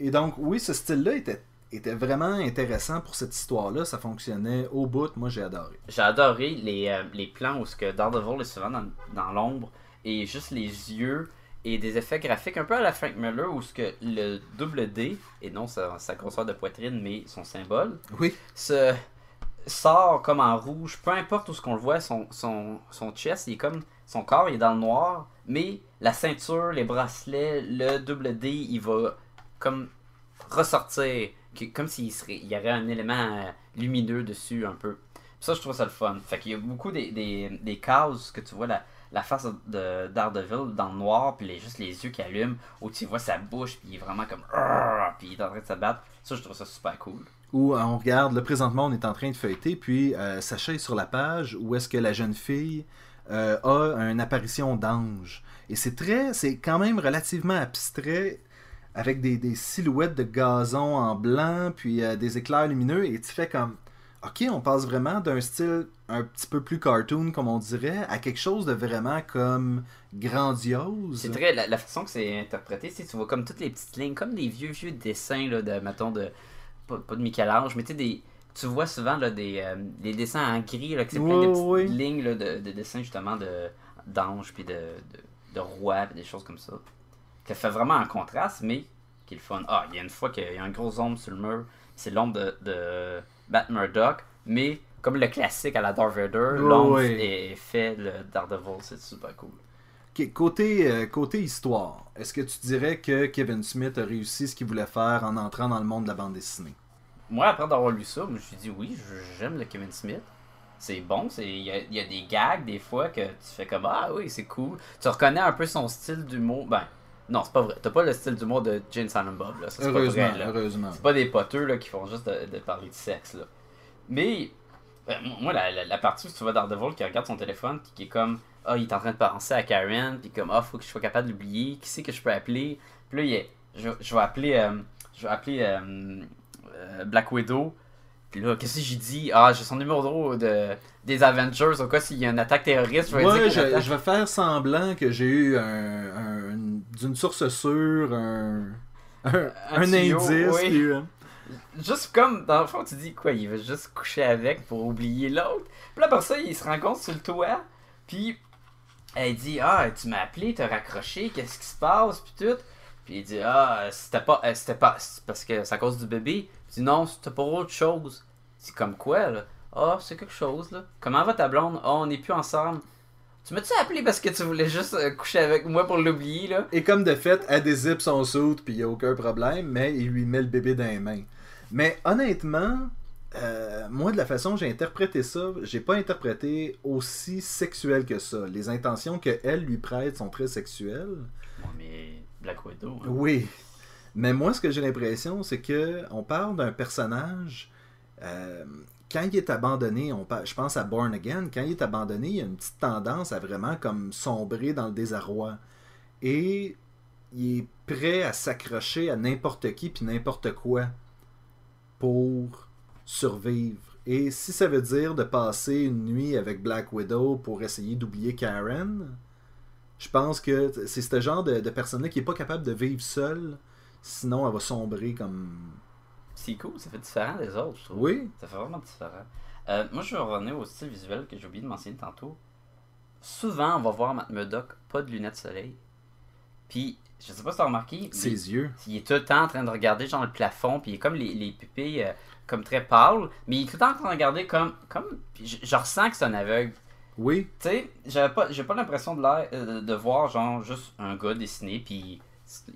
Et donc, oui, ce style-là était, était vraiment intéressant pour cette histoire-là. Ça fonctionnait au bout. Moi, j'ai adoré. J'ai adoré les, euh, les plans où ce que Daredevil est souvent dans, dans l'ombre et juste les yeux et des effets graphiques un peu à la Frank Miller où ce que le double D, et non sa, sa grosseur de poitrine, mais son symbole, Oui. se sort comme en rouge, peu importe où ce qu'on le voit, son, son, son chest, il est comme son corps il est dans le noir, mais la ceinture, les bracelets, le double D, il va comme ressortir, comme s'il serait, il y aurait un élément euh, lumineux dessus un peu. Ça, je trouve ça le fun. Fait y a beaucoup des, des, cases que tu vois la, la face de Daredevil dans le noir, puis les, juste les yeux qui allument, où tu vois sa bouche, puis il est vraiment comme. Puis il est en train de se battre. Ça, je trouve ça super cool. Où euh, on regarde, là, présentement, on est en train de feuilleter, puis euh, Sacha sur la page où est-ce que la jeune fille euh, a une apparition d'ange. Et c'est très, c'est quand même relativement abstrait, avec des, des silhouettes de gazon en blanc, puis euh, des éclairs lumineux, et tu fais comme, ok, on passe vraiment d'un style un petit peu plus cartoon, comme on dirait, à quelque chose de vraiment comme grandiose. C'est très. La, la façon que c'est interprété, c'est tu vois comme toutes les petites lignes, comme des vieux, vieux dessins, là, de, mettons, de. Pas, pas de Michel-Ange, mais tu sais, des. Tu vois souvent là, des, euh, des dessins en gris, là, que c'est plein de petites oui. lignes là, de, de dessins justement de d'anges, puis de, de, de rois, puis des choses comme ça. Ça fait vraiment un contraste, mais qui est le fun. Ah, il y a une fois qu'il y a un gros ombre sur le mur, c'est l'ombre de, de Bat Murdock, mais comme le classique à la Darth Vader, Oui, est fait le Daredevil, c'est super cool. Côté, euh, côté histoire, est-ce que tu dirais que Kevin Smith a réussi ce qu'il voulait faire en entrant dans le monde de la bande dessinée? Moi, après d'avoir lu ça, je me suis dit oui, j'aime le Kevin Smith. C'est bon, c'est il y, y a des gags des fois que tu fais comme ah oui, c'est cool. Tu reconnais un peu son style d'humour. Ben, non, c'est pas vrai. T'as pas le style d'humour de Jane Silent Bob là. Ça, c'est pas Heureusement, vrai, là. heureusement. C'est pas des poteux là, qui font juste de, de parler de sexe. Là. Mais, euh, moi, la, la, la partie où tu vois Daredevil qui regarde son téléphone, puis qui est comme, ah, il est en train de penser à Karen, puis comme, ah, faut que je sois capable de l'oublier, qui c'est que je peux appeler? Puis là, il est, je, je vais appeler, euh, je vais appeler euh, euh, Black Widow. Puis là, qu'est-ce que j'ai dit? Ah, j'ai son numéro de, des Avengers, au cas s'il y a une attaque terroriste, je vais Ouais, dire je, attaque- je vais faire semblant que j'ai eu un, un- une- d'une source sûre un, un, un tuyau, indice. oui. puis, euh, Juste comme, dans le fond, tu dis quoi, il veut juste coucher avec pour oublier l'autre. Puis là, après ça, il se rencontre sur le toit. Puis elle dit Ah, tu m'as appelé, t'as raccroché, qu'est-ce qui se passe, puis tout. Puis il dit Ah, c'était pas, euh, c'était pas, parce que c'est à cause du bébé. Il dit Non, c'était pour autre chose. C'est comme quoi, là? Ah, c'est quelque chose, là. Comment va ta blonde? Ah, on n'est plus ensemble. Tu m'as-tu appelé parce que tu voulais juste euh, coucher avec moi pour l'oublier, là? Et comme de fait, elle dézippe son soude, puis il n'y a aucun problème, mais il lui met le bébé dans les mains. Mais honnêtement, euh, moi, de la façon j'ai interprété ça, j'ai pas interprété aussi sexuel que ça. Les intentions que elle lui prête sont très sexuelles. Black Widow. hein. Oui. Mais moi, ce que j'ai l'impression, c'est que on parle d'un personnage. euh, quand il est abandonné, on par- je pense à Born Again, quand il est abandonné, il y a une petite tendance à vraiment comme sombrer dans le désarroi. Et il est prêt à s'accrocher à n'importe qui puis n'importe quoi pour survivre. Et si ça veut dire de passer une nuit avec Black Widow pour essayer d'oublier Karen, je pense que c'est ce genre de, de personne-là qui est pas capable de vivre seule, sinon elle va sombrer comme. C'est cool, ça fait différent des autres, je trouve. Oui. Ça fait vraiment différent. Euh, moi, je vais revenir au style visuel que j'ai oublié de mentionner tantôt. Souvent, on va voir Matt Murdock pas de lunettes de soleil. Puis, je sais pas si t'as remarqué, mais Ses yeux. il est tout le temps en train de regarder genre le plafond, puis il est comme les, les pupilles euh, comme très pâles, mais il est tout le temps en train de regarder comme. comme je, je ressens que c'est un aveugle. Oui. Tu sais, j'avais pas, j'ai pas l'impression de, l'air- euh, de voir genre juste un gars dessiné puis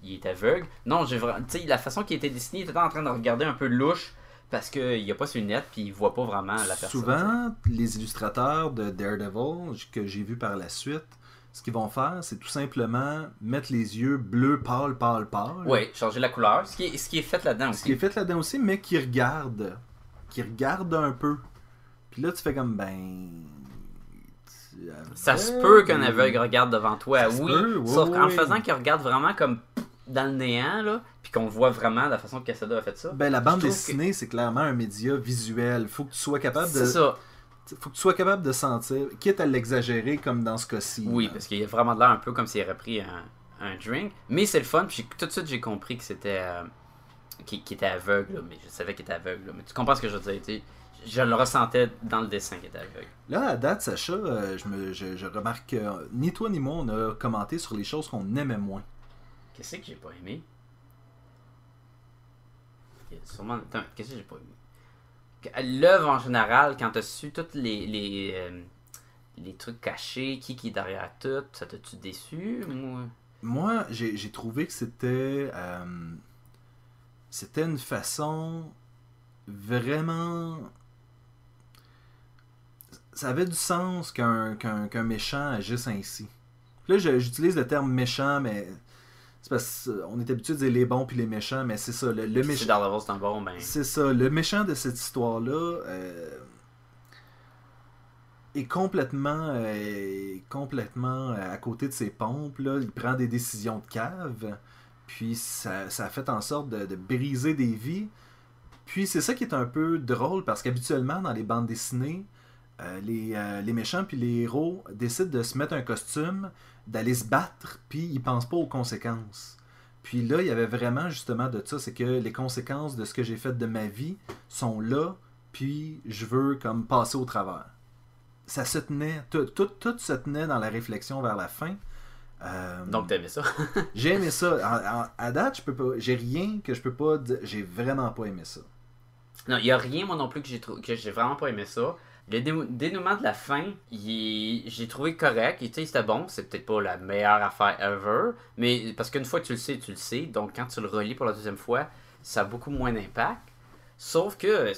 il est aveugle. Non, j'ai vraiment, tu sais, la façon qu'il était dessiné, il était en train de regarder un peu louche parce qu'il a pas ses lunettes puis il voit pas vraiment la personne. Souvent, les illustrateurs de Daredevil que j'ai vu par la suite, ce qu'ils vont faire, c'est tout simplement mettre les yeux bleus pâle, pâle, pâle. Oui, changer la couleur, ce qui est, ce qui est fait là-dedans Ce qui est aussi. fait là-dedans aussi, mais qui regarde. Qui regarde un peu. Puis là, tu fais comme, ben. Ça se peut qu'un aveugle regarde devant toi, Ça se oui. peut, oui, sauf qu'en oui. faisant qu'il regarde vraiment comme dans le néant là, puis qu'on le voit vraiment de la façon que Cassada a fait ça. Ben, la bande dessinée, c'est clairement un média visuel. Faut que tu sois capable de. C'est ça. Faut que tu sois capable de sentir, quitte à l'exagérer comme dans ce cas-ci. Oui, là. parce qu'il y a vraiment de l'air un peu comme s'il aurait pris un, un drink. Mais c'est le fun. Puis tout de suite, j'ai compris que c'était. euh, qu'il était aveugle. là, mais je savais qu'il était aveugle. là. Mais tu comprends ce que je veux dire. tu sais? Je le ressentais dans le dessin qu'il était aveugle. Là, à date, Sacha, euh, je, me, je, je remarque que euh, ni toi ni moi, on a commenté sur les choses qu'on aimait moins. Qu'est-ce que j'ai pas aimé? Sûrement. Qu'est-ce que j'ai pas aimé? Que- L'œuvre en général, quand t'as su tous les. les euh, les trucs cachés, qui qui est derrière tout, ça t'a-tu déçu ou... Moi, j'ai j'ai trouvé que c'était. euh, c'était une façon vraiment. Ça avait du sens qu'un qu'un qu'un méchant agisse ainsi. Là, j'utilise le terme méchant, mais. C'est parce qu'on est habitué de dire les bons puis les méchants, mais c'est ça. Le, le méchant. Daredevil c'est un bon, ben. C'est ça. Le méchant de cette histoire-là euh, est complètement, euh, complètement euh, à côté de ses pompes. Là. Il prend des décisions de cave. Puis ça, ça a fait en sorte de, de briser des vies. Puis c'est ça qui est un peu drôle parce qu'habituellement dans les bandes dessinées, euh, les, euh, les méchants puis les héros décident de se mettre un costume, d'aller se battre, puis ils pensent pas aux conséquences. Puis là, il y avait vraiment justement de ça, c'est que les conséquences de ce que j'ai fait de ma vie sont là, puis je veux comme passer au travers. Ça se tenait, tout, tout, tout se tenait dans la réflexion vers la fin. Euh, Donc t'aimais ça. j'ai aimé ça. En- à date, je peux pas, j'ai rien que je peux pas. J'ai vraiment pas aimé ça. Non, il y a rien moi non plus que j'ai que j'ai vraiment pas aimé ça. Le dé- dénouement de la fin, j'ai trouvé correct. Et, c'était bon. C'est peut-être pas la meilleure affaire ever. Mais parce qu'une fois que tu le sais, tu le sais. Donc quand tu le relis pour la deuxième fois, ça a beaucoup moins d'impact. Sauf que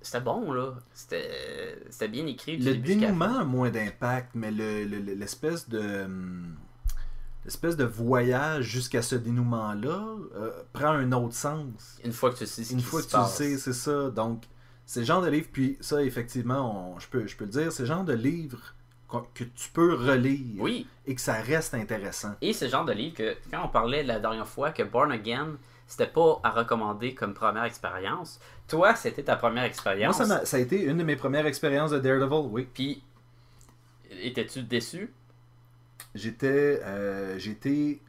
c'était bon, là. C'était bien écrit. du Le début dénouement a moins d'impact, mais le- le- le- l'espèce de l'espèce de voyage jusqu'à ce dénouement-là euh, prend un autre sens. Une fois que tu sais ce Une qui fois se que tu le sais, c'est ça. Donc, c'est le genre de livre, puis ça, effectivement, on- je, peux, je peux le dire, c'est le genre de livre que tu peux relire Oui. et que ça reste intéressant. Et c'est le genre de livre que, quand on parlait la dernière fois que Born Again, c'était pas à recommander comme première expérience. Toi, c'était ta première Moi, expérience. ça, m'a- ça a été une de mes premières expériences de Daredevil, oui. Puis, étais-tu déçu? J'étais euh, j'étais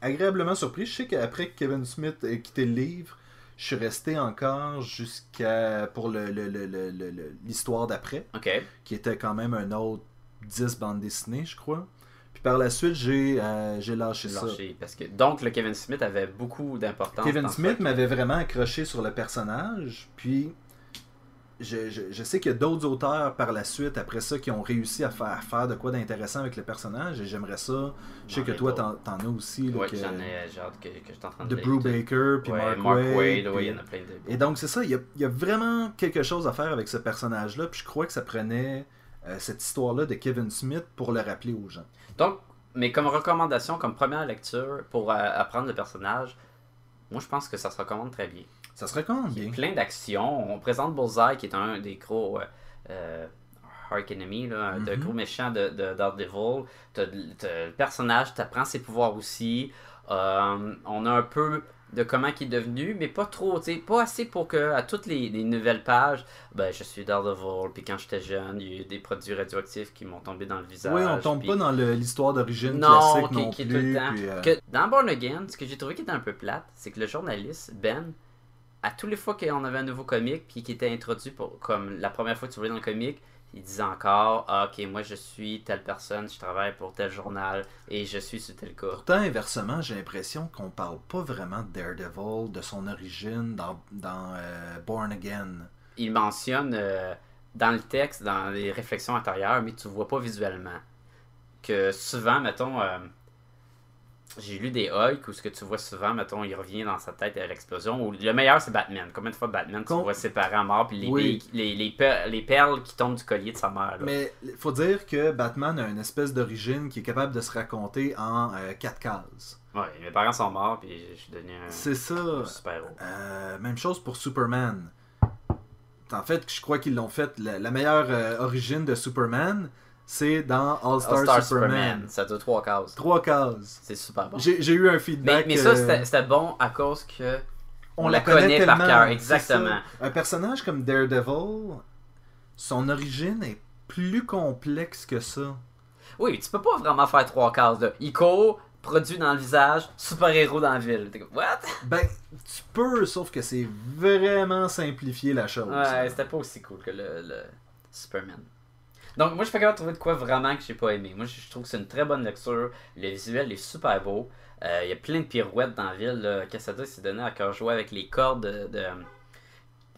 agréablement surpris. Je sais qu'après que Kevin Smith ait quitté le livre, Je suis resté encore jusqu'à pour le, le- le- le- le- le- l'histoire d'après, Ok. qui était quand même un autre 10 bandes dessinées, je crois. Puis par la suite, j'ai euh, j'ai lâché ça. Lâché, parce que donc le Kevin Smith avait beaucoup d'importance. Kevin Smith m'avait vraiment accroché sur le personnage, puis je, je- je sais qu'il y a d'autres auteurs par la suite, après ça, qui ont réussi à faire, à faire de quoi d'intéressant avec le personnage, et j'aimerais ça. Je sais que toi, t'en, t'en as aussi. que- j'en ai, j'ai hâte que, que je en train de Brew. Baker, puis Ouais, Mark, Wade. puis- il y en a plein de. Et donc, c'est ça, il y, a, il y a vraiment quelque chose à faire avec ce personnage-là, puis je crois que ça prenait euh, cette histoire-là de Kevin Smith pour le rappeler aux gens. Donc, mais comme recommandation, comme première lecture pour euh, apprendre le personnage, moi je pense que ça se recommande très bien. Ça se recommande Il y a bien. plein d'actions. On présente Bullseye qui est un des gros euh, euh, Arc Enemy, là, des Mhm. gros méchants de, de Daredevil. T'as, t'as le personnage, t'apprends ses pouvoirs aussi. Euh, on a un peu de comment il est devenu, mais pas trop, tu sais, pas assez pour que à toutes les, les nouvelles pages, ben je suis Daredevil, puis quand j'étais jeune, il y a eu des produits radioactifs qui m'ont tombé dans le visage. Oui, on tombe pas dans l'histoire d'origine classique non qui est plus. tout le temps. puis, euh, Que dans Born Again, ce que j'ai trouvé qui était un peu plate, c'est que le journaliste, Ben, à tous les fois qu'on avait un nouveau comic, puis qui était introduit pour, comme la première fois que tu voyais dans le comic, il disait encore Ah, Ok, moi je suis telle personne, je travaille pour tel journal, et je suis sur tel cas. Pourtant, inversement, j'ai l'impression qu'on parle pas vraiment de Daredevil, de son origine dans, dans euh, Born Again. Il mentionne euh, dans le texte, dans les réflexions intérieures, mais tu vois pas visuellement. Que souvent, mettons, euh, j'ai lu des Hulk où ce que tu vois souvent, mettons, il revient dans sa tête à l'explosion. Ou le meilleur, c'est Batman. Combien de fois Batman, tu vois ses parents morts, puis les, Oui. les, les, per- les perles qui tombent du collier de sa mère. là. Mais il faut dire que Batman a une espèce d'origine qui est capable de se raconter en euh, quatre cases. Ouais, mes parents sont morts, puis je suis devenu un, C'est ça. un super-héros. Euh, même chose pour Superman. En fait, je crois qu'ils l'ont fait. La, la meilleure euh, origine de Superman, c'est dans All-Star All-Star Superman. Superman, ça doit trois cases. Trois cases. C'est super bon. J'ai eu un feedback. mais ça, c'était bon à cause que on, on la la connaît par cœur, exactement. Un personnage comme Daredevil, son origine est plus complexe que ça. Oui, tu peux pas vraiment faire trois cases. Là. Il court, produit dans le visage, super-héros dans la ville. Comme, what? Ben, tu peux, sauf que c'est vraiment simplifier la chose. Ouais, c'était pas aussi cool que le, le Superman. Donc, moi, je suis pas capable de trouver de quoi vraiment que j'ai pas aimé. Moi, je trouve que c'est une très bonne lecture. Le visuel est super beau. Euh, Il y a plein de pirouettes dans la ville. Là. Casada s'est donné à cœur jouer avec les cordes de, de,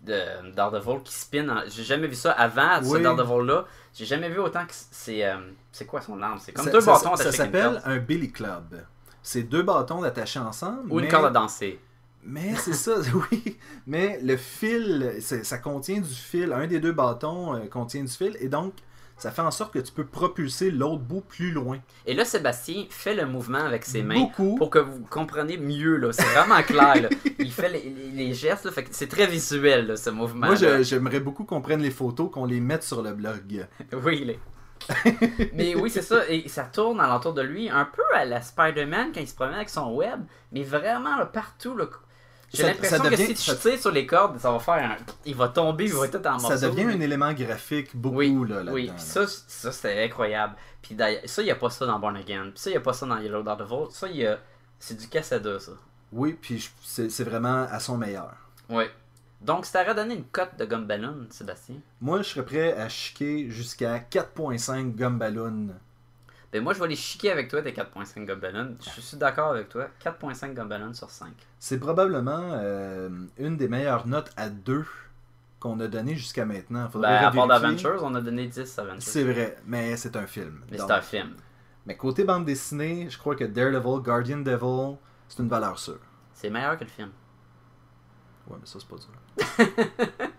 de Daredevil qui spin. en- J'ai jamais vu ça avant, ce Oui. Daredevil-là. J'ai jamais vu autant que c'est. euh, c'est quoi son arme? C'est comme Ça- deux ça- bâtons Ça, attachés une s'appelle un Billy Club. C'est deux bâtons attachés ensemble. Ou une mais- corde à danser. Mais c'est ça, oui. Mais le fil, ça contient du fil. Un des deux bâtons euh, contient du fil. Et donc, ça fait en sorte que tu peux propulser l'autre bout plus loin. Et là, Sébastien fait le mouvement avec ses mains. Beaucoup. pour que vous compreniez mieux. là. C'est vraiment clair. là. Il fait les, les- les gestes, là, fait que c'est très visuel là, ce mouvement. Moi, je- j'aimerais beaucoup qu'on prenne les photos, qu'on les mette sur le blog. Oui, les- mais oui, c'est ça. Et ça tourne alentour de lui, un peu à la Spider-Man quand il se promène avec son web, mais vraiment là, partout. là. J'ai l'impression que si tu ça- tires sur les cordes, ça va faire un... Il va tomber, il va être tout en morceaux. Ça devient mais- un élément graphique beaucoup Oui, là, là-dedans. oui, là. ça, ça c'était incroyable. Puis d'ailleurs, ça, il n'y a pas ça dans Born Again. Puis ça, il n'y a pas ça dans Yellow Daredevil. Ça, y a... c'est du cassada, ça. Oui, puis c'est c'est vraiment à son meilleur. Oui. Donc, si t'aurais donné une cote de gomme ballon, Sébastien, Moi, je serais prêt à chiquer jusqu'à 4.5 gomme ballon. Ben moi, je vais les chiquer avec toi, tes 4.5 gomme ballon. Je suis d'accord avec toi. 4.5 gomme ballon sur 5. C'est probablement euh, une des meilleures notes à deux qu'on a donné jusqu'à maintenant. Faudrait Ben, à part d'Aventures, on a donné 10 Aventures. C'est vrai, mais c'est un film. Mais c'est un film. Mais côté bande dessinée, je crois que Daredevil, Guardian Devil, c'est une valeur sûre. C'est meilleur que le film. Ouais, mais ça, c'est pas dur.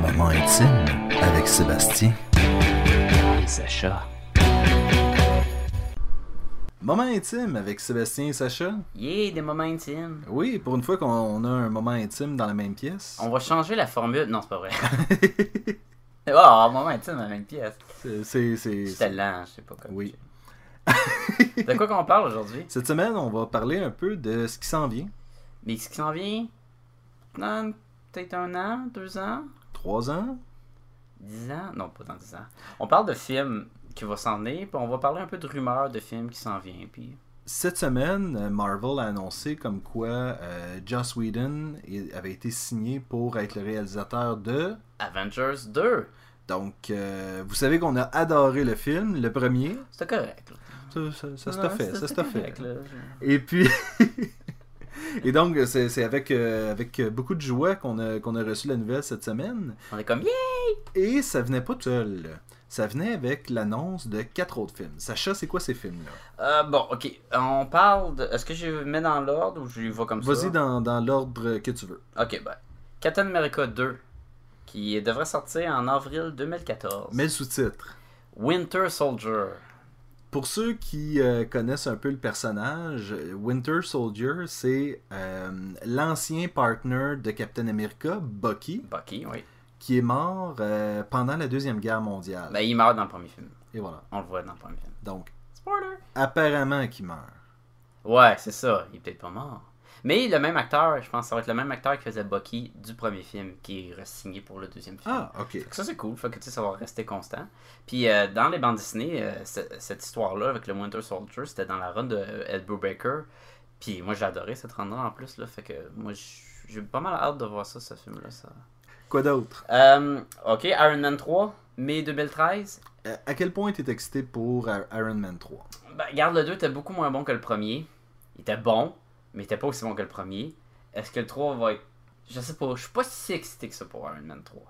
Moment intime avec Sébastien. Et Sacha. Moment intime avec Sébastien et Sacha. Yeah, des moments intimes. Oui, pour une fois qu'on a un moment intime dans la même pièce. On va changer la formule. Non, c'est pas vrai. Oh, un moment intime à même pièce. C'est- c'est- lent, je sais pas comment. Oui. De quoi qu'on parle aujourd'hui? Cette semaine, on va parler un peu de ce qui s'en vient. Mais ce qui s'en vient dans peut-être un an, deux ans, Trois ans? dix ans? Non, pas dans dix ans. On parle de films qui vont s'en venir, puis on va parler un peu de rumeurs de films qui s'en viennent. Puis cette semaine, Marvel a annoncé comme quoi euh, Joss Whedon avait été signé pour être le réalisateur de. Avengers 2. Donc, euh, vous savez qu'on a adoré le film, le premier. C'était correct. là. Ça, ça, ça se fait, ça se fait. là. Et puis. Et donc, c'est avec, euh, avec beaucoup de joie qu'on a, qu'on a reçu la nouvelle cette semaine. On est comme, yeah! Et ça venait pas tout seul. Ça venait avec l'annonce de quatre autres films. Sacha, c'est quoi ces films-là? Euh, bon, ok. On parle de. Est-ce que je les mets dans l'ordre ou je les vois comme ça? Vas-y dans, dans l'ordre que tu veux. Ok, ben. Captain America 2, qui devrait sortir en avril 2014. Mets le sous-titre. Winter Soldier. Pour ceux qui euh, connaissent un peu le personnage, Winter Soldier, c'est euh, l'ancien partner de Captain America, Bucky, Bucky, oui. qui est mort euh, pendant la Deuxième Guerre mondiale. Ben, il meurt dans le premier film. Et voilà. On le voit dans le premier film. Donc, Spoiler! apparemment qu'il meurt. Ouais, c'est ça. Il est peut-être pas mort. Mais le même acteur, je pense que ça va être le même acteur qui faisait Bucky du premier film, qui est signé pour le deuxième film. Ah, ok. Fait que ça, c'est cool. Fait que tu sais, ça va rester constant. Puis euh, dans les bandes dessinées, euh, ce- cette histoire-là avec le Winter Soldier, c'était dans la run de Ed Brubaker. Puis moi, j'ai adoré cette run-là en plus. Là, fait que moi, j'ai pas mal hâte de voir ça, ce film-là. Ça. Quoi d'autre? Euh, ok, Iron Man 3, mai 2013. Euh, À quel point tu es excité pour Iron Man 3 Ben, regarde, le 2 était beaucoup moins bon que le premier. Il était bon, mais il était pas aussi bon que le premier. Est-ce que le 3 va être. Je sais pas, je suis pas si excité que ça pour Iron Man 3.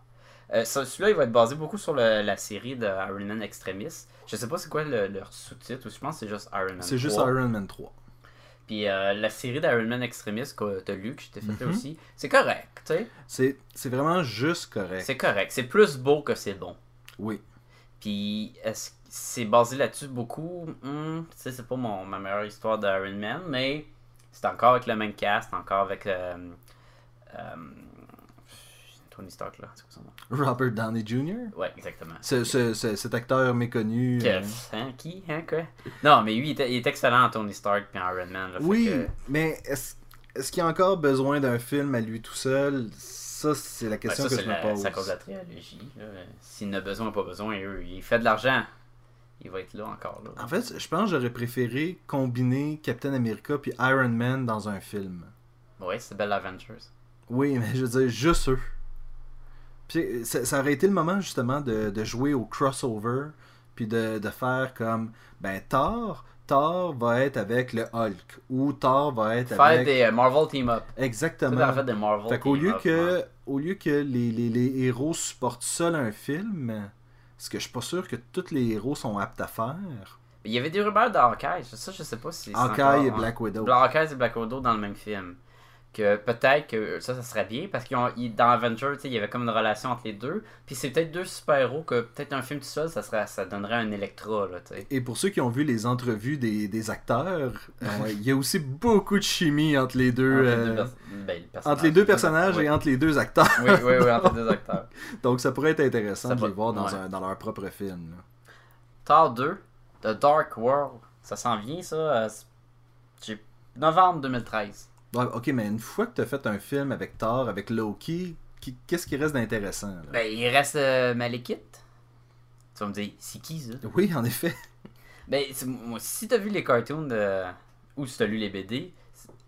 Euh, Celui-là, il va être basé beaucoup sur le- la série de Iron Man Extremis. Je sais pas c'est quoi le- leur sous-titre, ou je pense que c'est juste Iron Man C'est juste 3. Iron Man 3. Puis euh, la série d'Iron Man Extremis que t'as lu, que je t'ai fait Mhm. aussi, c'est correct, tu sais. C'est c'est vraiment juste correct. C'est correct. C'est plus beau que c'est bon. Oui. Puis, est-ce que c'est basé là-dessus beaucoup? Hmm, Tu sais, c'est pas mon, ma meilleure histoire d'Iron Man, mais c'est encore avec le même cast, encore avec. euh, euh, Tony Stark, là. C'est quoi son nom? Robert Downey Jr. Ouais, exactement. Ce- ce- ce- cet acteur méconnu. euh, Kev, hein, qui Hein, quoi? Non, mais lui, il est, il est excellent en Tony Stark puis en Iron Man. Là, Oui, que- mais est-ce est-ce qu'il y a encore besoin d'un film à lui tout seul? Ça, c'est la Ben, question ça, que je me pose. c'est à cause de la trilogie. S'il n'a besoin, pas besoin, eux, il fait de l'argent. Il va être là encore. Là. En fait, je pense que j'aurais préféré combiner Captain America puis Iron Man dans un film. Ouais, c'est Bell Avengers. Oui, mais je veux dire, juste eux. Puis ça, ça aurait été le moment justement de, de jouer au crossover, puis de, de faire comme, ben Thor, Thor va être avec le Hulk, ou Thor va être Faire avec... des euh, Marvel Team-Up. Exactement. en fait des Marvel Fait qu'au lieu que, ouais. au lieu que les, les, les héros supportent seuls un film, parce que je suis pas sûr que tous les héros sont aptes à faire. Il y avait des rumeurs d'Hawkeye. Ça, je sais pas si c'est Hawkeye encore- et. Black Widow. Hawkeye et Black Widow dans le même film. Que peut-être que ça, ça serait bien parce qu'ils ils- dans sais, il y avait comme une relation entre les deux. Puis c'est peut-être deux super-héros que peut-être un film tout seul, ça, serait, ça donnerait un Electra, là. Et pour ceux qui ont vu les entrevues des, des acteurs, euh, il y a aussi beaucoup de chimie entre les deux, Entre les euh, deux, pers- ben, le personnage. entre les deux personnages Oui. et entre les deux acteurs. Oui, oui, oui, entre les deux acteurs. Donc ça pourrait être intéressant Ça de va- les voir dans, ouais. un, dans leur propre film. Thor 2, The Dark World. Ça s'en vient, ça. euh, Novembre 2013. Ouais, ok, mais une fois que tu as fait un film avec Thor, avec Loki, qu'est-ce qui reste d'intéressant? Ben, il reste euh, Malekith. Tu vas me dire, c'est qui ça? Oui, en effet. Ben, si t'as vu les cartoons de... ou si t'as lu les BD,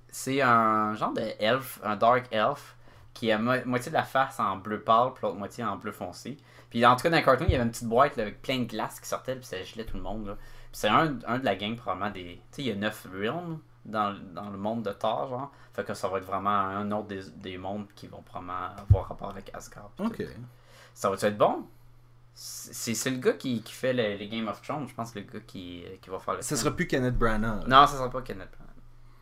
c'est un genre de elf, un dark elf, qui a mo- moitié de la face en bleu pâle, puis l'autre moitié en bleu foncé. Puis en tout cas, dans le cartoon, il y avait une petite boîte là, avec plein de glace qui sortait, puis ça gelait tout le monde. là. Puis c'est un, un de la gang, probablement des. Tu sais, il y a 9 realms dans, dans le monde de Thor, genre. Fait que ça va être vraiment un autre des, des mondes qui vont probablement avoir rapport avec Asgard. Ok. Ça va être bon? C'est le gars qui, qui fait les, les Game of Thrones, je pense, le gars qui, qui va faire le Ça film. sera plus Kenneth Branagh. Non, ça sera pas Kenneth Branagh.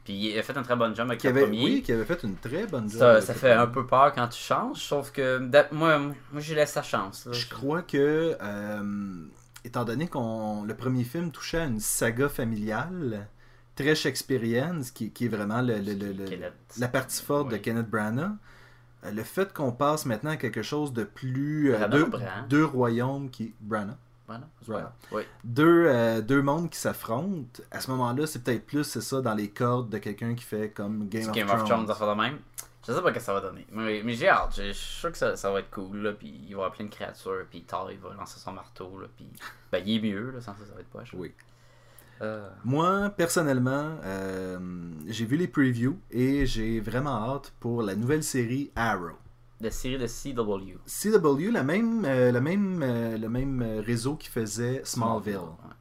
Puis il a fait un très bon job avec Qui le avait, premier. oui, qui avait fait une très bonne job. ça, ça fait un peu peur quand tu changes, sauf que moi, moi j'ai laissé sa chance. là. Je crois que, euh, étant donné qu'on le premier film touchait à une saga familiale très shakespearienne, ce qui, qui est vraiment le- le- le- le- Kenneth. la partie forte de. Kenneth Branagh, euh, le fait qu'on passe maintenant à quelque chose de plus... euh, Branagh deux, Branagh? royaumes qui... Branagh. Grave. Oui. Deux, euh, deux mondes qui s'affrontent. À ce moment-là, c'est peut-être plus, c'est ça, dans les cordes de quelqu'un qui fait comme Game, of, Game Thrones. of Thrones, même. Je sais pas ce que ça va donner. Mais, mais j'ai hâte. Je suis sûr que ça, ça va être cool. Là, puis il va y avoir plein de créatures. Puis Thor, il va lancer son marteau. Là, puis ben, il est mieux. Là, sans ça, ça va être poche. Oui. Euh, Moi, personnellement, euh, j'ai vu les previews et j'ai vraiment hâte pour la nouvelle série Arrow. la série de CW. CW, la même, euh, le, même, le même réseau qui faisait Smallville. Ouais.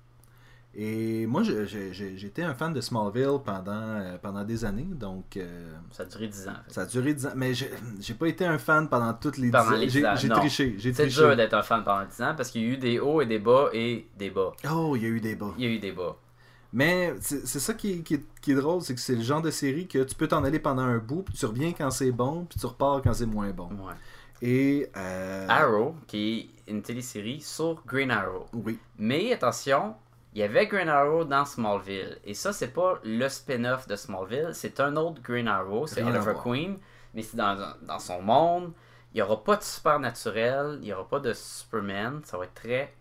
Et moi, j'étais un fan de Smallville pendant, pendant des années, donc euh, Ça a duré 10 ans. en fait. ça a duré 10 ans. Mais je- j'ai pas été un fan pendant toutes les 10 Pendant ans. les J'ai 10 ans, j'ai triché. J'ai C'est dur d'être un fan pendant 10 ans parce qu'il y a eu des hauts et des bas et des bas. Oh, il y a eu des bas. Il y a eu des bas. Mais c'est ça qui est, qui qui est drôle, c'est que c'est le genre de série que tu peux t'en aller pendant un bout, puis tu reviens quand c'est bon, puis tu repars quand c'est moins bon. Ouais. Et. euh, Arrow, qui est une télésérie sur Green Arrow. Oui. Mais attention, il y avait Green Arrow dans Smallville. Et ça, c'est pas le spin-off de Smallville, c'est un autre Green Arrow, c'est Oliver. Queen. Mais c'est dans, dans son monde. Il n'y aura pas de supernaturel, il n'y aura pas de Superman. Ça va être très.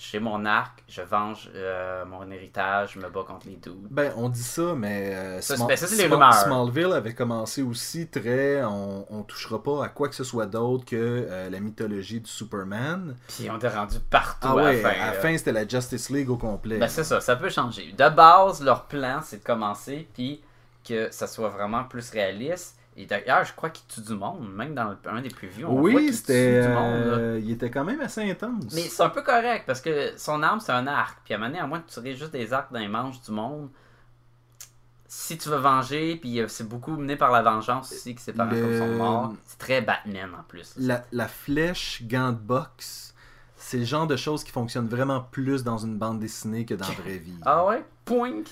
J'ai mon arc, je venge euh, mon héritage, je me bats contre les dudes. Ben, on dit ça, mais. euh, Ça, ben, ça, les rumeurs. Smallville avait commencé aussi très. On, on touchera pas à quoi que ce soit d'autre que euh, la mythologie du Superman. Puis on est rendu partout Ah à ouais, la fin. à la fin, c'était la Justice League au complet. Ben c'est ça, ça peut changer. De base, leur plan, c'est de commencer, puis que ça soit vraiment plus réaliste. Et d'ailleurs, je crois qu'il tue du monde, même dans le- un des plus vieux. on voit oui, qu'il c'était. tue du monde. là. euh, il était quand même assez intense. Mais c'est un peu correct, parce que son arme, c'est un arc. Puis à un moment donné, à moins que tu tirais juste des arcs dans les manches du monde, si tu veux venger, puis euh, c'est beaucoup mené par la vengeance aussi, que ses parents Le- comme sont morts, c'est très Batman en plus. La, la flèche, gant de boxe, c'est le genre de choses qui fonctionnent vraiment plus dans une bande dessinée que dans la vraie vie. Ah ouais? Point!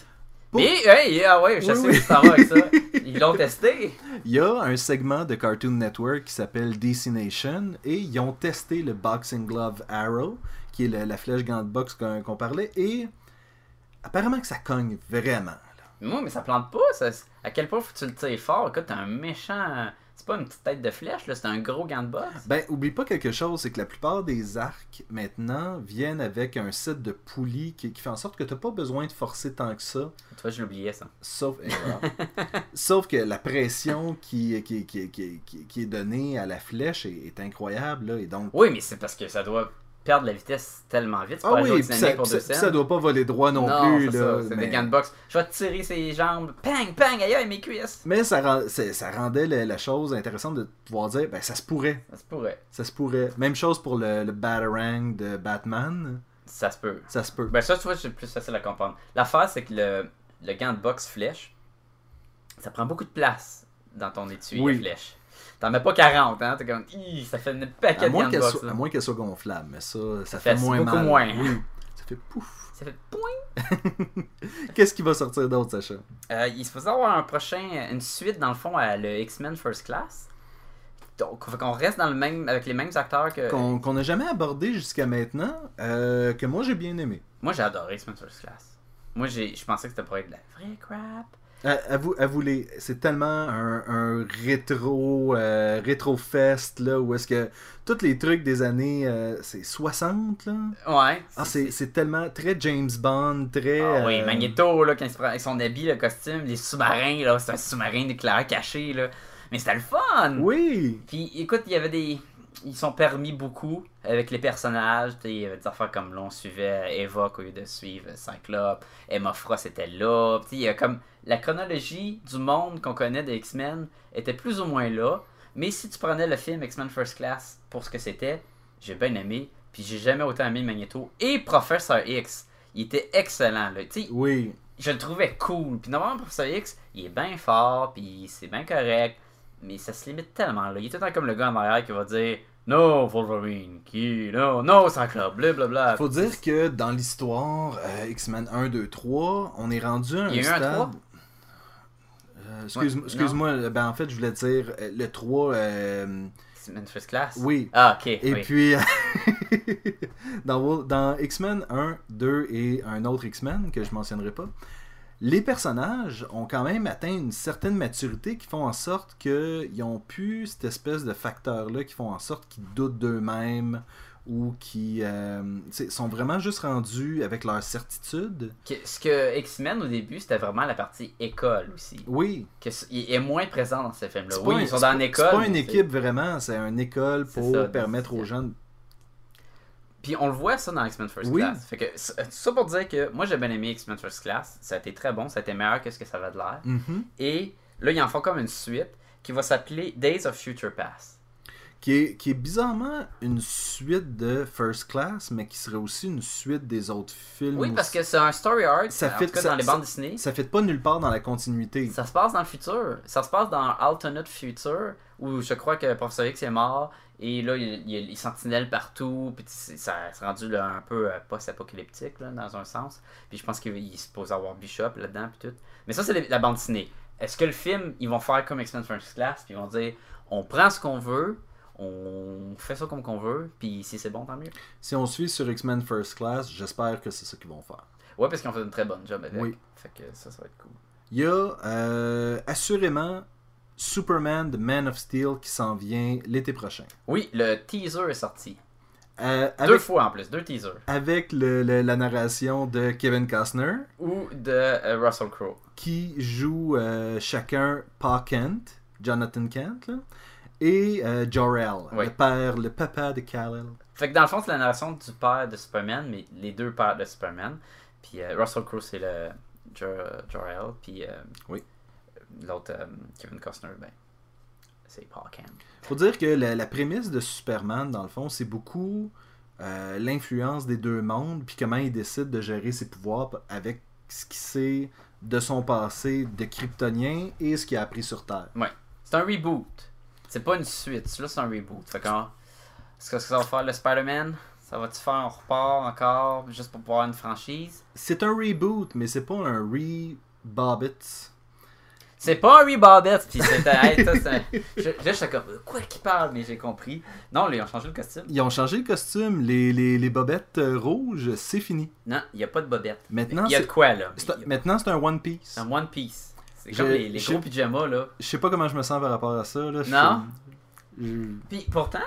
Mais, hey, ah ouais, je Oui, sais oui. où tu t'en vas avec ça. Ils l'ont testé. Il y a un segment de Cartoon Network qui s'appelle DC Nation et ils ont testé le Boxing Glove Arrow, qui est le- la flèche gant de boxe qu'on parlait, et apparemment que ça cogne vraiment. Moi, mais ça plante pas. Ça, à quel point faut que tu le tires fort? Écoute, t'as un méchant. C'est pas une petite tête de flèche, là, c'est un gros gant de boxe? Ben, oublie pas quelque chose, c'est que la plupart des arcs maintenant viennent avec un set de poulies qui, qui fait en sorte que t'as pas besoin de forcer tant que ça. Tu vois, je l'oubliais ça. Sauf, voilà. Sauf que la pression qui, qui, qui, qui, qui- qui est donnée à la flèche est, est incroyable. Là, et donc, Oui, mais c'est parce que ça doit perdre la vitesse tellement vite. C'est ah pas oui, ça, pour deux ça doit pas voler droit non, plus. c'est mais, des gants de boxe. Je vais tirer ses jambes. Pang, pang, aïe, mes cuisses. mais ça, rend- ça rendait la, la chose intéressante de pouvoir dire ben, ça se pourrait. Ça se pourrait. Ça se pourrait. Même chose pour le, le Batarang de Batman. Ça se peut. Ça se peut. Ben ça, tu vois, c'est plus facile à comprendre. L'affaire, c'est que le, le gant de boxe flèche, ça prend beaucoup de place dans ton étui Oui. flèche. T'en mets pas 40, hein? T'es comme, ça fait une paquet À de moins de soit, à moins qu'elle soit gonflable, mais ça, ça, Ça fait, fait moins mal. moins. Oui. Ça fait pouf. Ça fait point. Qu'est-ce qui va sortir d'autre, Sacha? Euh, il se faisait avoir un prochain, une suite dans le fond à le X-Men First Class. Donc, qu'on reste dans le même, avec les mêmes acteurs que. Qu'on qu'on n'a jamais abordé jusqu'à maintenant, euh, que moi j'ai bien aimé. Moi, j'ai adoré X-Men First Class. Moi, j'ai, je pensais que c'était pour être de la vraie crap. Avoue, avouez, c'est tellement un, un rétro euh, rétro fest là où est-ce que tous les trucs des années euh, c'est 60 là. Ouais. Ah c'est tellement très James Bond, très Ah oui, euh, Magneto, là, quand il se prend avec son habit, le costume, les sous-marins, là, c'est un sous-marin nucléaire caché, là. Mais c'était le fun! Oui. Puis écoute, il y avait des. Ils sont permis beaucoup avec les personnages. Il y avait des affaires comme l'on suivait Eva au lieu de suivre Cyclope. Emma Frost était là. Il y a comme la chronologie du monde qu'on connaît des X-Men était plus ou moins là. Mais si tu prenais le film X-Men First Class pour ce que c'était, j'ai bien aimé. Puis j'ai jamais autant aimé Magneto et Professor X. Il était excellent. Là. Oui. je le trouvais cool. Puis normalement, Professeur X, il est bien fort, puis c'est bien correct. Mais ça se limite tellement. Là. Il est tout le temps comme le gars en arrière qui va dire No, Wolverine, qui, no, no, Cyclope, blablabla. Faut dire que dans l'histoire euh, X-Men 1 2 3, on est rendu à un Il y a eu un stade 3? Euh, excuse- Ouais, Excuse-moi, ben en fait, je voulais dire euh, le 3 euh, X-Men First Class? oui, Ah, ok. Et oui. puis, dans, dans X-Men 1, 2 et un autre X-Men que je mentionnerai pas, les personnages ont quand même atteint une certaine maturité qui font en sorte qu'ils n'ont plus cette espèce de facteur-là qui font en sorte qu'ils doutent d'eux-mêmes ou qui euh, sont vraiment juste rendus avec leur certitude. Que- ce que X-Men au début, c'était vraiment la partie école aussi. Oui, Que il est moins présent dans ce film-là. Oui, un- ils sont dans pas- une école. C'est pas une équipe vraiment, c'est une école pour ça, permettre aux jeunes. Puis on le voit ça dans X-Men First Oui. Class. Fait que ça pour dire que moi j'ai bien aimé X-Men First Class. Ça a été très bon, ça a été meilleur que ce que ça avait de l'air. Mhm. Et là, ils en font comme une suite qui va s'appeler Days of Future Past. Qui est, qui est bizarrement une suite de First Class, mais qui serait aussi une suite des autres films. Oui, parce que c'est un story arc, Ça en fit- tout cas ça- dans les ça- bandes dessinées. Ça fait pas nulle part dans la continuité. Ça se passe dans le futur. Ça se passe dans Alternate Future, où je crois que Professeur X est mort, et là, il y a les sentinelles partout, puis ça c'est rendu là, un peu euh, post-apocalyptique, là, dans un sens. Puis je pense qu'il il se pose avoir Bishop là-dedans, puis tout. Mais ça, c'est la bande dessinée. Est-ce que le film, ils vont faire comme X-Men First Class, puis ils vont dire, on prend ce qu'on veut, on fait ça comme qu'on veut, puis si c'est bon, tant mieux. Si on suit sur X-Men First Class, j'espère que c'est ça qu'ils vont faire. Ouais, parce qu'ils ont fait une très bonne job avec. Oui. Fait que ça, ça va être cool. Il y a euh, assurément Superman The Man of Steel qui s'en vient l'été prochain. Oui, le teaser est sorti. Euh, Deux fois en plus, deux teasers. avec le- le- la narration de Kevin Costner Ou de euh, Russell Crowe. qui joue euh, chacun Pa Kent, Jonathan Kent, là, et Jor-El, Oui. le père, le papa de Kal-El. Fait que dans le fond, c'est la narration du père de Superman, mais les deux pères de Superman. Puis Russell Crowe, c'est le Jo- Jor-El. Puis Oui. L'autre, euh, Kevin Costner, ben, c'est Paul Kent. Faut dire que la, la prémisse de Superman, dans le fond, c'est beaucoup euh, l'influence des deux mondes, puis comment il décide de gérer ses pouvoirs avec ce qu'il sait de son passé de kryptonien et ce qu'il a appris sur Terre. C'est un reboot. C'est pas une suite. Celui-là, c'est un reboot. Fait que, est-ce que ça va faire le Spider-Man Ça va-tu faire un repart encore, juste pour pouvoir une franchise? C'est un reboot, mais c'est pas un re-Bobbit. C'est pas un Rebobette, puis c'était. hey, ça, je- Là, j'étais comme, quoi qu'il parle, mais j'ai compris. Non, là, ils ont changé le costume. Ils ont changé le costume, les, les, les bobettes euh, rouges, c'est fini. Non, il n'y a pas de bobette. Maintenant, Il y a de quoi, là? c'est maintenant, c'est un One Piece. C'est un One Piece. C'est Je- comme les, les je- gros pyjamas, là. Je sais pas comment je me sens par rapport à ça. Là. Je Non? suis- je- Puis pourtant,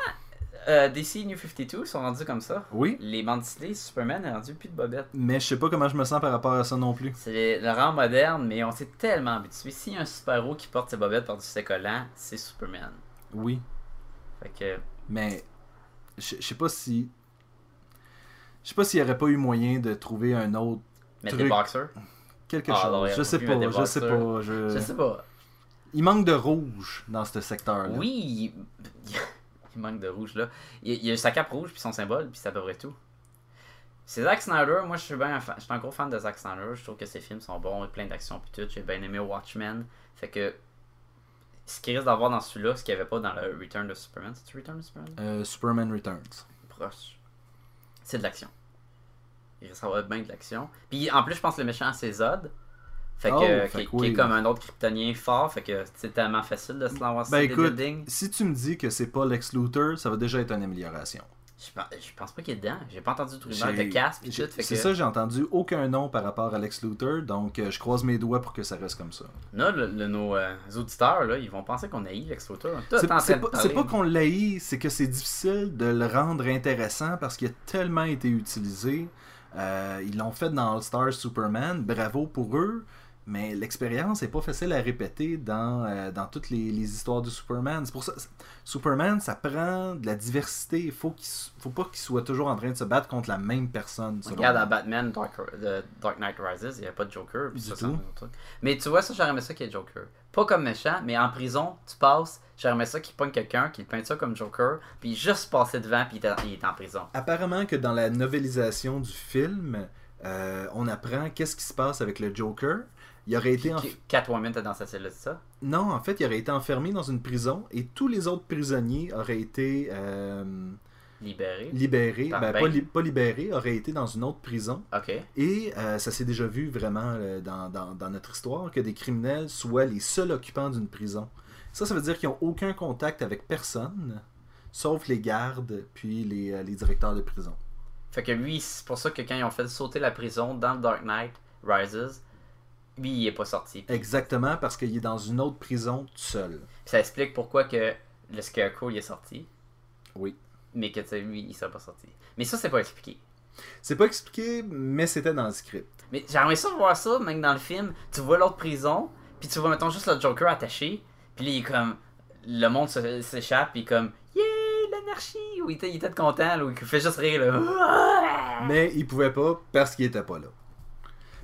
euh, DC New 52 sont rendus comme ça. Oui, Les bandes dessinées, Superman est rendu plus de bobette. mais je sais pas comment je me sens par rapport à ça non plus. C'est le rang moderne, mais on s'est tellement habitué. S'il y a un super-héros qui porte ses bobettes par-dessus ses collants, c'est Superman. Oui, Fait que, mais je je sais pas si. Je sais pas s'il y aurait pas eu moyen de trouver un autre mettre Truc. des boxers. quelque Ah, chose. Je pas sais pas, je sais pas. je- Je sais pas. Il manque de rouge dans ce secteur-là. Oui, il... manque de rouge là. Il, il a sa cape rouge puis son symbole puis c'est à peu près tout. C'est Zack Snyder, moi je suis bien je suis un gros fan de Zack Snyder, je trouve que ses films sont bons, plein d'action puis tout, j'ai bien aimé Watchmen. Fait que ce qu'il risque d'avoir dans celui-là, ce qu'il n'y avait pas dans le Return of Superman, c'est Return of Superman? Euh, Superman Returns. Proche. C'est de l'action. Il risque d'avoir bien de l'action. Puis en plus, je pense que le méchant c'est Zod. Fait que, Oh, qui, fait que qui oui. est comme un autre kryptonien fort, fait que c'est tellement facile de se lancer Ben des écoute, buildings. si tu me dis que c'est pas Lex Luthor, ça va déjà être une amélioration. Je pense, je pense pas qu'il est dedans. J'ai pas entendu de rumeur de j'ai- tout. C'est que ça, j'ai entendu aucun nom par rapport à Lex Luthor, donc euh, je croise mes doigts pour que ça reste comme ça. là, le- le- nos euh, auditeurs, là, ils vont penser qu'on eu Lex Luthor. Tout C'est pas, pas qu'on l'haït, c'est que c'est difficile de le rendre intéressant parce qu'il a tellement été utilisé. Euh, ils l'ont fait dans All Stars Superman, bravo pour eux, mais l'expérience n'est pas facile à répéter dans, euh, dans toutes les, les histoires de Superman. C'est pour ça, Superman, ça prend de la diversité. Il faut, s- faut pas qu'il soit toujours en train de se battre contre la même personne. Regarde à Batman Dark, de Dark Knight Rises, il n'y a pas de Joker. Puis Du ça, tout. truc. Mais tu vois, ça, j'aurais aimé ça qu'il y ait Joker. Pas comme méchant, mais en prison, tu passes. J'aurais aimé ça qu'il pogne quelqu'un, qu'il peinte ça comme Joker, puis juste passer devant, puis il est, il en prison. Apparemment que dans la novélisation du film, euh, on apprend qu'est-ce qui se passe avec le Joker. Il aurait été en... Catwoman était dans sa cellule, c'est ça? Non, en fait, il aurait été enfermé dans une prison et tous les autres prisonniers auraient été euh, Libéré. libérés. Par Ben, bain. pas, li- pas libérés, auraient été dans une autre prison. Ok. Et euh, ça s'est déjà vu vraiment euh, dans, dans- dans notre histoire que des criminels soient les seuls occupants d'une prison. Ça, ça veut dire qu'ils n'ont aucun contact avec personne, sauf les gardes puis les, euh, les directeurs de prison. Fait que lui, c'est pour ça que quand ils ont fait sauter la prison dans le Dark Knight Rises, lui, il est pas sorti. Exactement, parce qu'il est dans une autre prison tout seul. ça explique pourquoi que le Scarecrow il est sorti, Oui. mais que lui, il serait pas sorti. Mais ça, c'est pas expliqué. C'est pas expliqué, mais c'était dans le script. Mais j'aimerais ça voir ça, même dans le film. Tu vois l'autre prison, puis tu vois, mettons, juste le Joker attaché, puis là, il est comme. Le monde s'échappe, puis comme. Yeah, la l'anarchie! Ou il était, il était content, là, ou il fait juste rire, là. Mais il pouvait pas parce qu'il était pas là.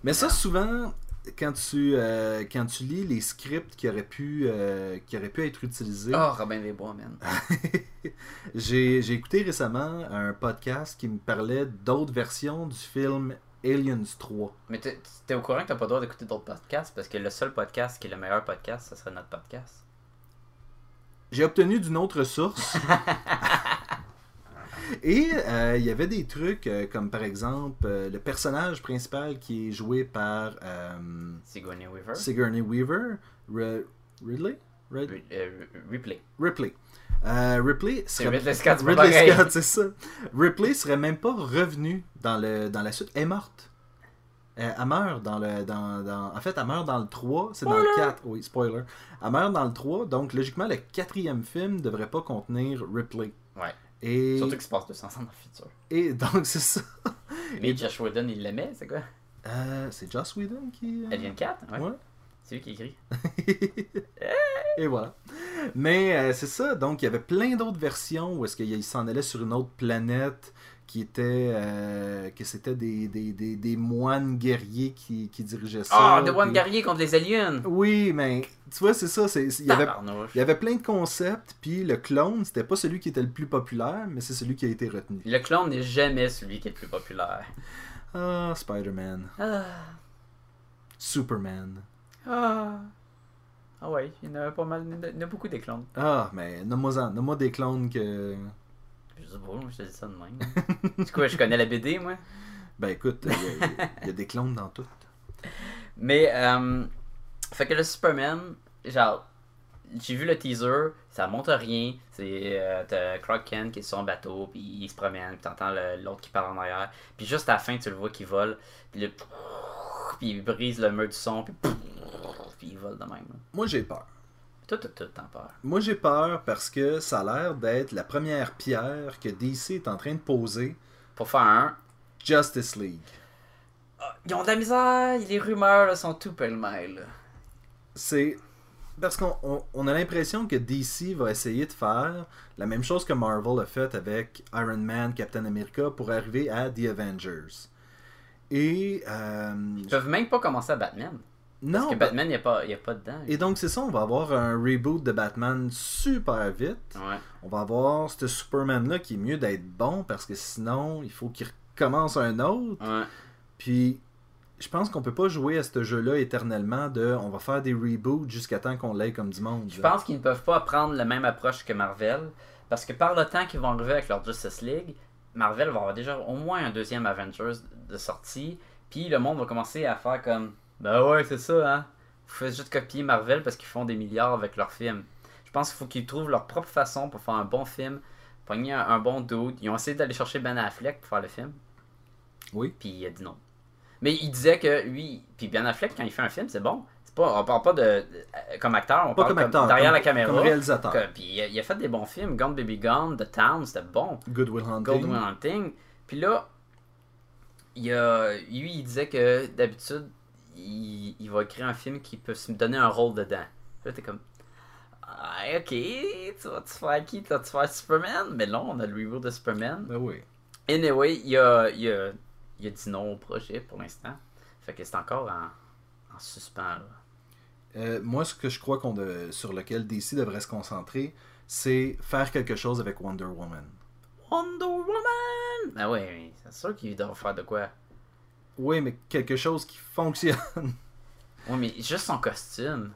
Mais ça, souvent, quand tu, euh, quand tu lis les scripts qui auraient pu, euh, qui auraient pu être utilisés, Oh, Robin des Bois, man. j'ai j'ai écouté récemment un podcast qui me parlait d'autres versions du film Aliens 3. Mais t'es au courant que t'as pas le droit d'écouter d'autres podcasts? Parce que le seul podcast qui est le meilleur podcast, ça serait notre podcast. J'ai obtenu d'une autre source. Et euh, il y avait des trucs euh, comme par exemple euh, le personnage principal qui est joué par euh, Sigourney Weaver. Sigourney Weaver, Re- Ridley, Rid- Ri- euh, Ripley. Ripley. Euh, Ripley serait Ridley Scott, Ridley. Scott, c'est ça. Ripley serait même pas revenu dans le dans la suite. Elle est morte. Euh, elle meurt dans le dans, dans- en fait elle meurt dans le 3, c'est dans le Spoiler! 4, oui, spoiler. Elle meurt dans le 3, donc logiquement le quatrième film devrait pas contenir Ripley. Ouais. Et, Surtout qu'il se passe 200 ans dans le futur. et donc c'est ça. Mais Josh Whedon, il l'aimait, c'est quoi? Euh, c'est Joss Whedon qui euh, Alien 4? Ouais. Ouais. C'est lui qui écrit. Et voilà. Mais euh, c'est ça, donc il y avait plein d'autres versions où est-ce qu'il s'en allait sur une autre planète qui était euh, que c'était des, des, des, des moines guerriers qui, qui dirigeaient ça. Ah, The One puis- Guerrier contre les aliens! Oui, mais tu vois, c'est ça, il y avait il y avait plein de concepts, puis le clone, c'était pas celui qui était le plus populaire, mais c'est celui qui a été retenu. Le clone n'est jamais celui qui est le plus populaire. Ah, Spider-Man, Ah. Superman. Ah. Ah ouais, il y en a pas mal. Il y en a beaucoup des clones. Ah, mais nomme-moi des clones que... Je sais pas, je te dis ça de même. c'est quoi, je connais la BD, moi? Ben écoute, il y, a- il y a des clones dans tout. Mais, euh, fait que le Superman, genre, j'ai vu le teaser, ça montre rien. C'est, euh, t'as Clark Kent qui est sur son bateau, puis il se promène, puis t'entends l'autre qui parle en arrière. Puis juste à la fin, tu le vois qui vole, puis le, puis il brise le mur du son, puis, puis il vole de même. là. Moi j'ai peur. Toi, t'as peur. Moi, j'ai peur parce que ça a l'air d'être la première pierre que DC est en train de poser. Pour faire un, Justice League. Ah, Ils ont de la misère, les rumeurs là, sont tout pêle-mêle. C'est parce qu'on on- on a l'impression que DC va essayer de faire la même chose que Marvel a fait avec Iron Man, Captain America pour arriver à The Avengers. Et euh, Ils peuvent même pas commencer à Batman. Parce non, que bah- Batman, il n'y a, pas- y a pas dedans. et donc c'est ça, on va avoir un reboot de Batman super vite. Ouais. On va avoir ce Superman là qui est mieux d'être bon parce que sinon il faut qu'il recommence un autre. Ouais. Puis, je pense qu'on peut pas jouer à ce jeu-là éternellement de on va faire des reboots jusqu'à temps qu'on l'ait comme du monde. Je là. pense qu'ils ne peuvent pas prendre la même approche que Marvel. Parce que par le temps qu'ils vont arriver avec leur Justice League, Marvel va avoir déjà au moins un deuxième Avengers de sortie. Puis le monde va commencer à faire comme Ben ouais, c'est ça, hein. Vous faites juste copier Marvel parce qu'ils font des milliards avec leurs films. Je pense qu'il faut qu'ils trouvent leur propre façon pour faire un bon film, pogner un, un bon dude. Ils ont essayé d'aller chercher Ben Affleck pour faire le film. Oui. Puis il a dit non. Mais il disait que lui, puis Ben Affleck, quand il fait un film, c'est bon. C'est pas, on parle pas de, de- comme acteur, on Pas parle comme comme acteur, derrière comme- la caméra. comme réalisateur. Puis il a, il a fait des bons films. Gone Baby Gone, The Town, c'était bon. Good Will Hunting. Gold Will Hunting. Puis là, il a, lui, il disait que d'habitude, il, il va écrire un film qui peut se donner un rôle dedans. Là, t'es comme. Ah, ok, tu vas-tu faire qui? Tu vas-tu faire Superman? Mais non, on a le reboot de Superman. Ben oui. Anyway, il a, il a, il a dit non au projet pour l'instant. Fait que c'est encore en, en suspens. Là. Euh, moi, ce que je crois qu'on de- sur lequel DC devrait se concentrer, c'est faire quelque chose avec Wonder Woman. Wonder Woman Ah ouais, c'est sûr qu'il doit faire de quoi. Oui, mais quelque chose qui fonctionne. Ouais, mais juste son costume.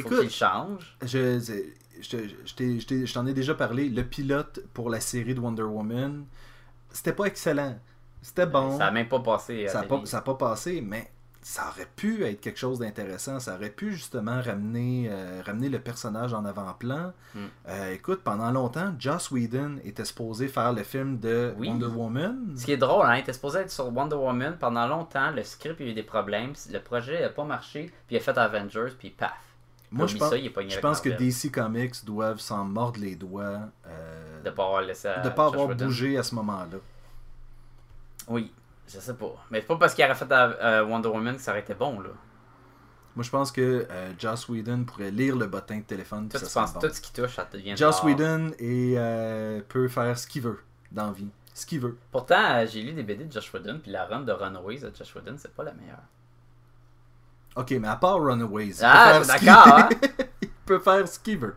Faut Écoute, qu'il change. je, je, je, t'ai- je t'en ai déjà parlé. Le pilote pour la série de Wonder Woman, c'était pas excellent. C'était bon. Ça a même pas passé. Ça n'a pas passé, mais ça aurait pu être quelque chose d'intéressant. Ça aurait pu justement ramener, euh, ramener le personnage en avant-plan. Mm. Euh, écoute, pendant longtemps, Joss Whedon était supposé faire le film de Oui. Wonder Woman. Ce qui est drôle, hein, il était supposé être sur Wonder Woman pendant longtemps. Le script il a eu des problèmes. Le projet n'a pas marché. Puis il a fait Avengers. Puis paf. Moi, je pense, ça, je que. DC Comics doivent s'en mordre les doigts euh, De pas avoir laissé. à de pas avoir bougé à ce moment-là. Oui, je sais pas. Mais c'est pas parce qu'il aurait fait euh, Wonder Woman que ça aurait été bon, là. Moi, je pense que euh, Joss Whedon pourrait lire le bottin de téléphone. Toi, tu penses bon. tout ce qui touche, ça devient Joss. Whedon est, euh, peut faire ce qu'il veut dans la vie. Ce qu'il veut. Pourtant, euh, j'ai lu des BD de Josh Whedon, puis la run de Runaways de Josh Whedon, c'est pas la meilleure. Ok, mais à part Runaways, il Ah, peut faire ce qu'il- d'accord, hein? il peut faire ce qu'il veut.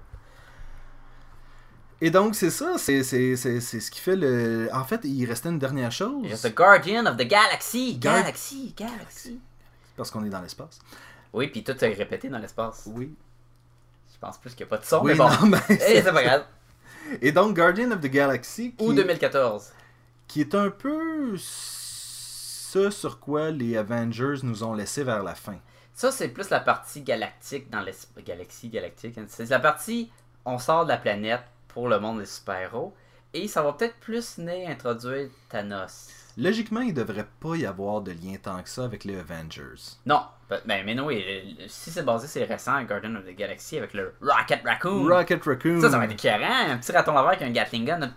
Et donc, c'est ça, c'est ce qui fait le. En fait, il restait une dernière chose. Il The Guardian of the Galaxy, Galaxy, Galaxy. Parce qu'on est dans l'espace. Oui, puis tout est répété dans l'espace. Oui. Je pense plus qu'il n'y a pas de son, Oui, mais bon. non, mais Eh, c'est- c'est pas grave. Et donc, Guardian of the Galaxy, qui, Ou 2014. qui est un peu ce sur quoi les Avengers nous ont laissé vers la fin. Ça, c'est plus la partie galactique dans l'espace. Galaxie, galactique. hein. C'est la partie on sort de la planète pour le monde des super-héros. Et ça va peut-être plus né introduire Thanos. Logiquement, il devrait pas y avoir de lien tant que ça avec les Avengers. Non, ben, mais non, oui, si c'est basé, c'est récent, Guardian of the Galaxy avec le Rocket Raccoon. Rocket Raccoon. Ça, ça va être écœurant. Un petit raton laveur avec un Gatling Gun.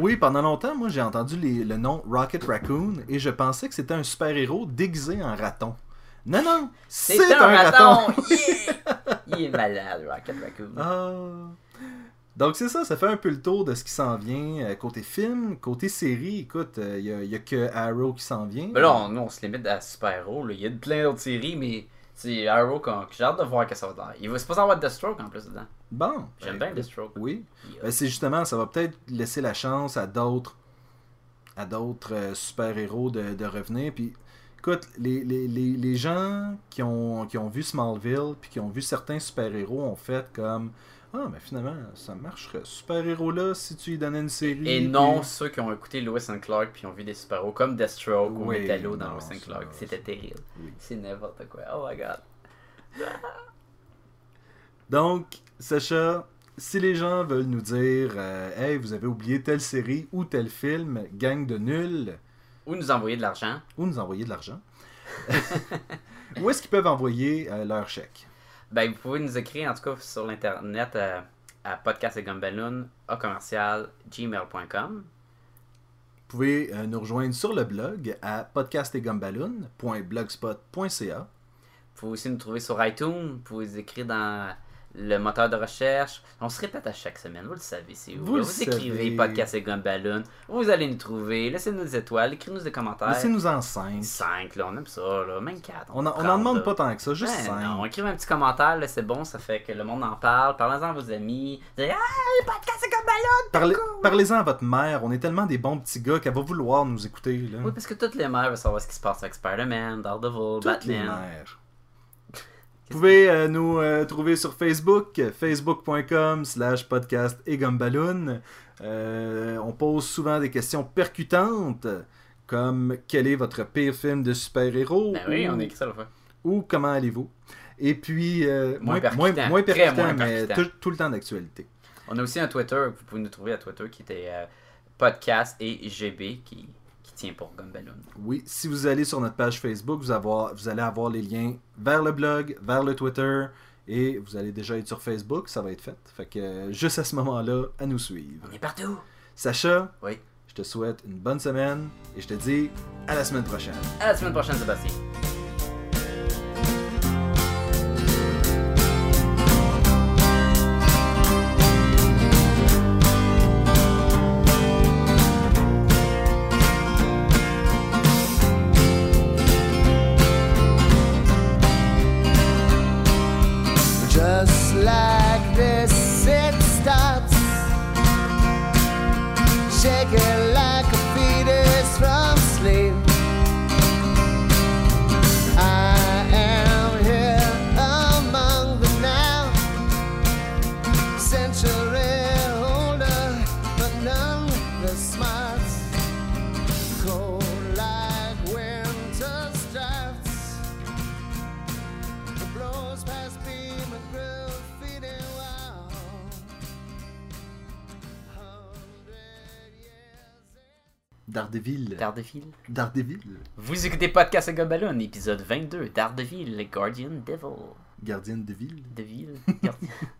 Oui, pendant longtemps, moi, j'ai entendu les- le nom Rocket Raccoon et je pensais que c'était un super-héros déguisé en raton. Non, non, c'est un, raton. Yeah! Il est malade, Rocket Raccoon. Ah. Donc c'est ça, ça fait un peu le tour de ce qui s'en vient euh, côté film, côté série. Écoute, il n'y a, que Arrow qui s'en vient. Mais là, on, nous, on se limite à super-héros. Il y a plein d'autres séries, mais c'est Arrow que j'ai hâte de voir que ça va être. Il va se passer avoir Deathstroke en plus dedans. Bon. J'aime ben, bien Deathstroke. Oui. Ben, c'est justement, ça va peut-être laisser la chance à d'autres à d'autres euh, super-héros de, de revenir. Puis, écoute, les, les, les, les gens qui ont, qui ont vu Smallville, puis qui ont vu certains super-héros ont fait comme Ah, mais finalement, ça marcherait. Super-héros-là, si tu lui donnais une série. Et puis- non ceux qui ont écouté Lois and Clark puis ont vu des super-héros comme Deathstroke ou Metallo dans non, Lois and Clark. C'était terrible. oui. C'est n'importe quoi. Oh my god. Donc, Sacha, si les gens veulent nous dire euh, Hey, vous avez oublié telle série ou tel film, gang de nuls, Ou nous envoyer de l'argent. ou nous envoyer de l'argent, où est-ce qu'ils peuvent envoyer euh, leur chèque? Ben, vous pouvez nous écrire en tout cas sur l'internet euh, à podcast et Gumballoon, à commercial gmail.com. Vous pouvez euh, nous rejoindre sur le blog à podcastetgumballoon.blogspot.ca. Vous pouvez aussi nous trouver sur iTunes. Vous pouvez nous écrire dans le moteur de recherche. On se répète à chaque semaine, vous le savez, c'est où. Vous là? Vous écrivez podcast et Gumballoon. Vous allez nous trouver. Laissez-nous des étoiles. Écrivez-nous des commentaires. Laissez-nous en 5. 5, là, on aime ça, là. Même 4. On n'en demande pas tant que ça, juste 5. non, écrivez un petit commentaire, c'est bon, ça fait que le monde en parle. Parlez-en à vos amis. Dites, ah, podcast comme ballon! Parlez- Parlez-en à votre mère, on est tellement des bons petits gars qu'elle va vouloir nous écouter. Là. Oui, parce que toutes les mères veulent savoir ce qui se passe avec Spider-Man, Daredevil, Toutes les Batman. mères. Vous pouvez euh, nous euh, trouver sur Facebook, facebook.com slash podcast et gumballoon. Euh, on pose souvent des questions percutantes, comme quel est votre pire film de super-héros Ben oui, ou, on écrit ça la fois. ou comment allez-vous? Et puis, euh, Moins moins, percutant. moins, moins percutant, mais tout, tout le temps d'actualité. On a aussi un Twitter, vous pouvez nous trouver à Twitter qui était podcast et GB qui tient pour Gumballoon. Oui, si vous allez sur notre page Facebook, vous, avoir- vous allez avoir les liens vers le blog, vers le Twitter, et vous allez déjà être sur Facebook, ça va être fait. Fait que juste à ce moment-là, à nous suivre. On est partout! Sacha, Oui. je te souhaite une bonne semaine, et je te dis à la semaine prochaine. À la semaine prochaine, Sébastien. Daredevil. Daredevil. Daredevil. Vous écoutez Podcast et Gumballoon, épisode 22, Daredevil, Guardian Devil. Gardienne de ville. De ville.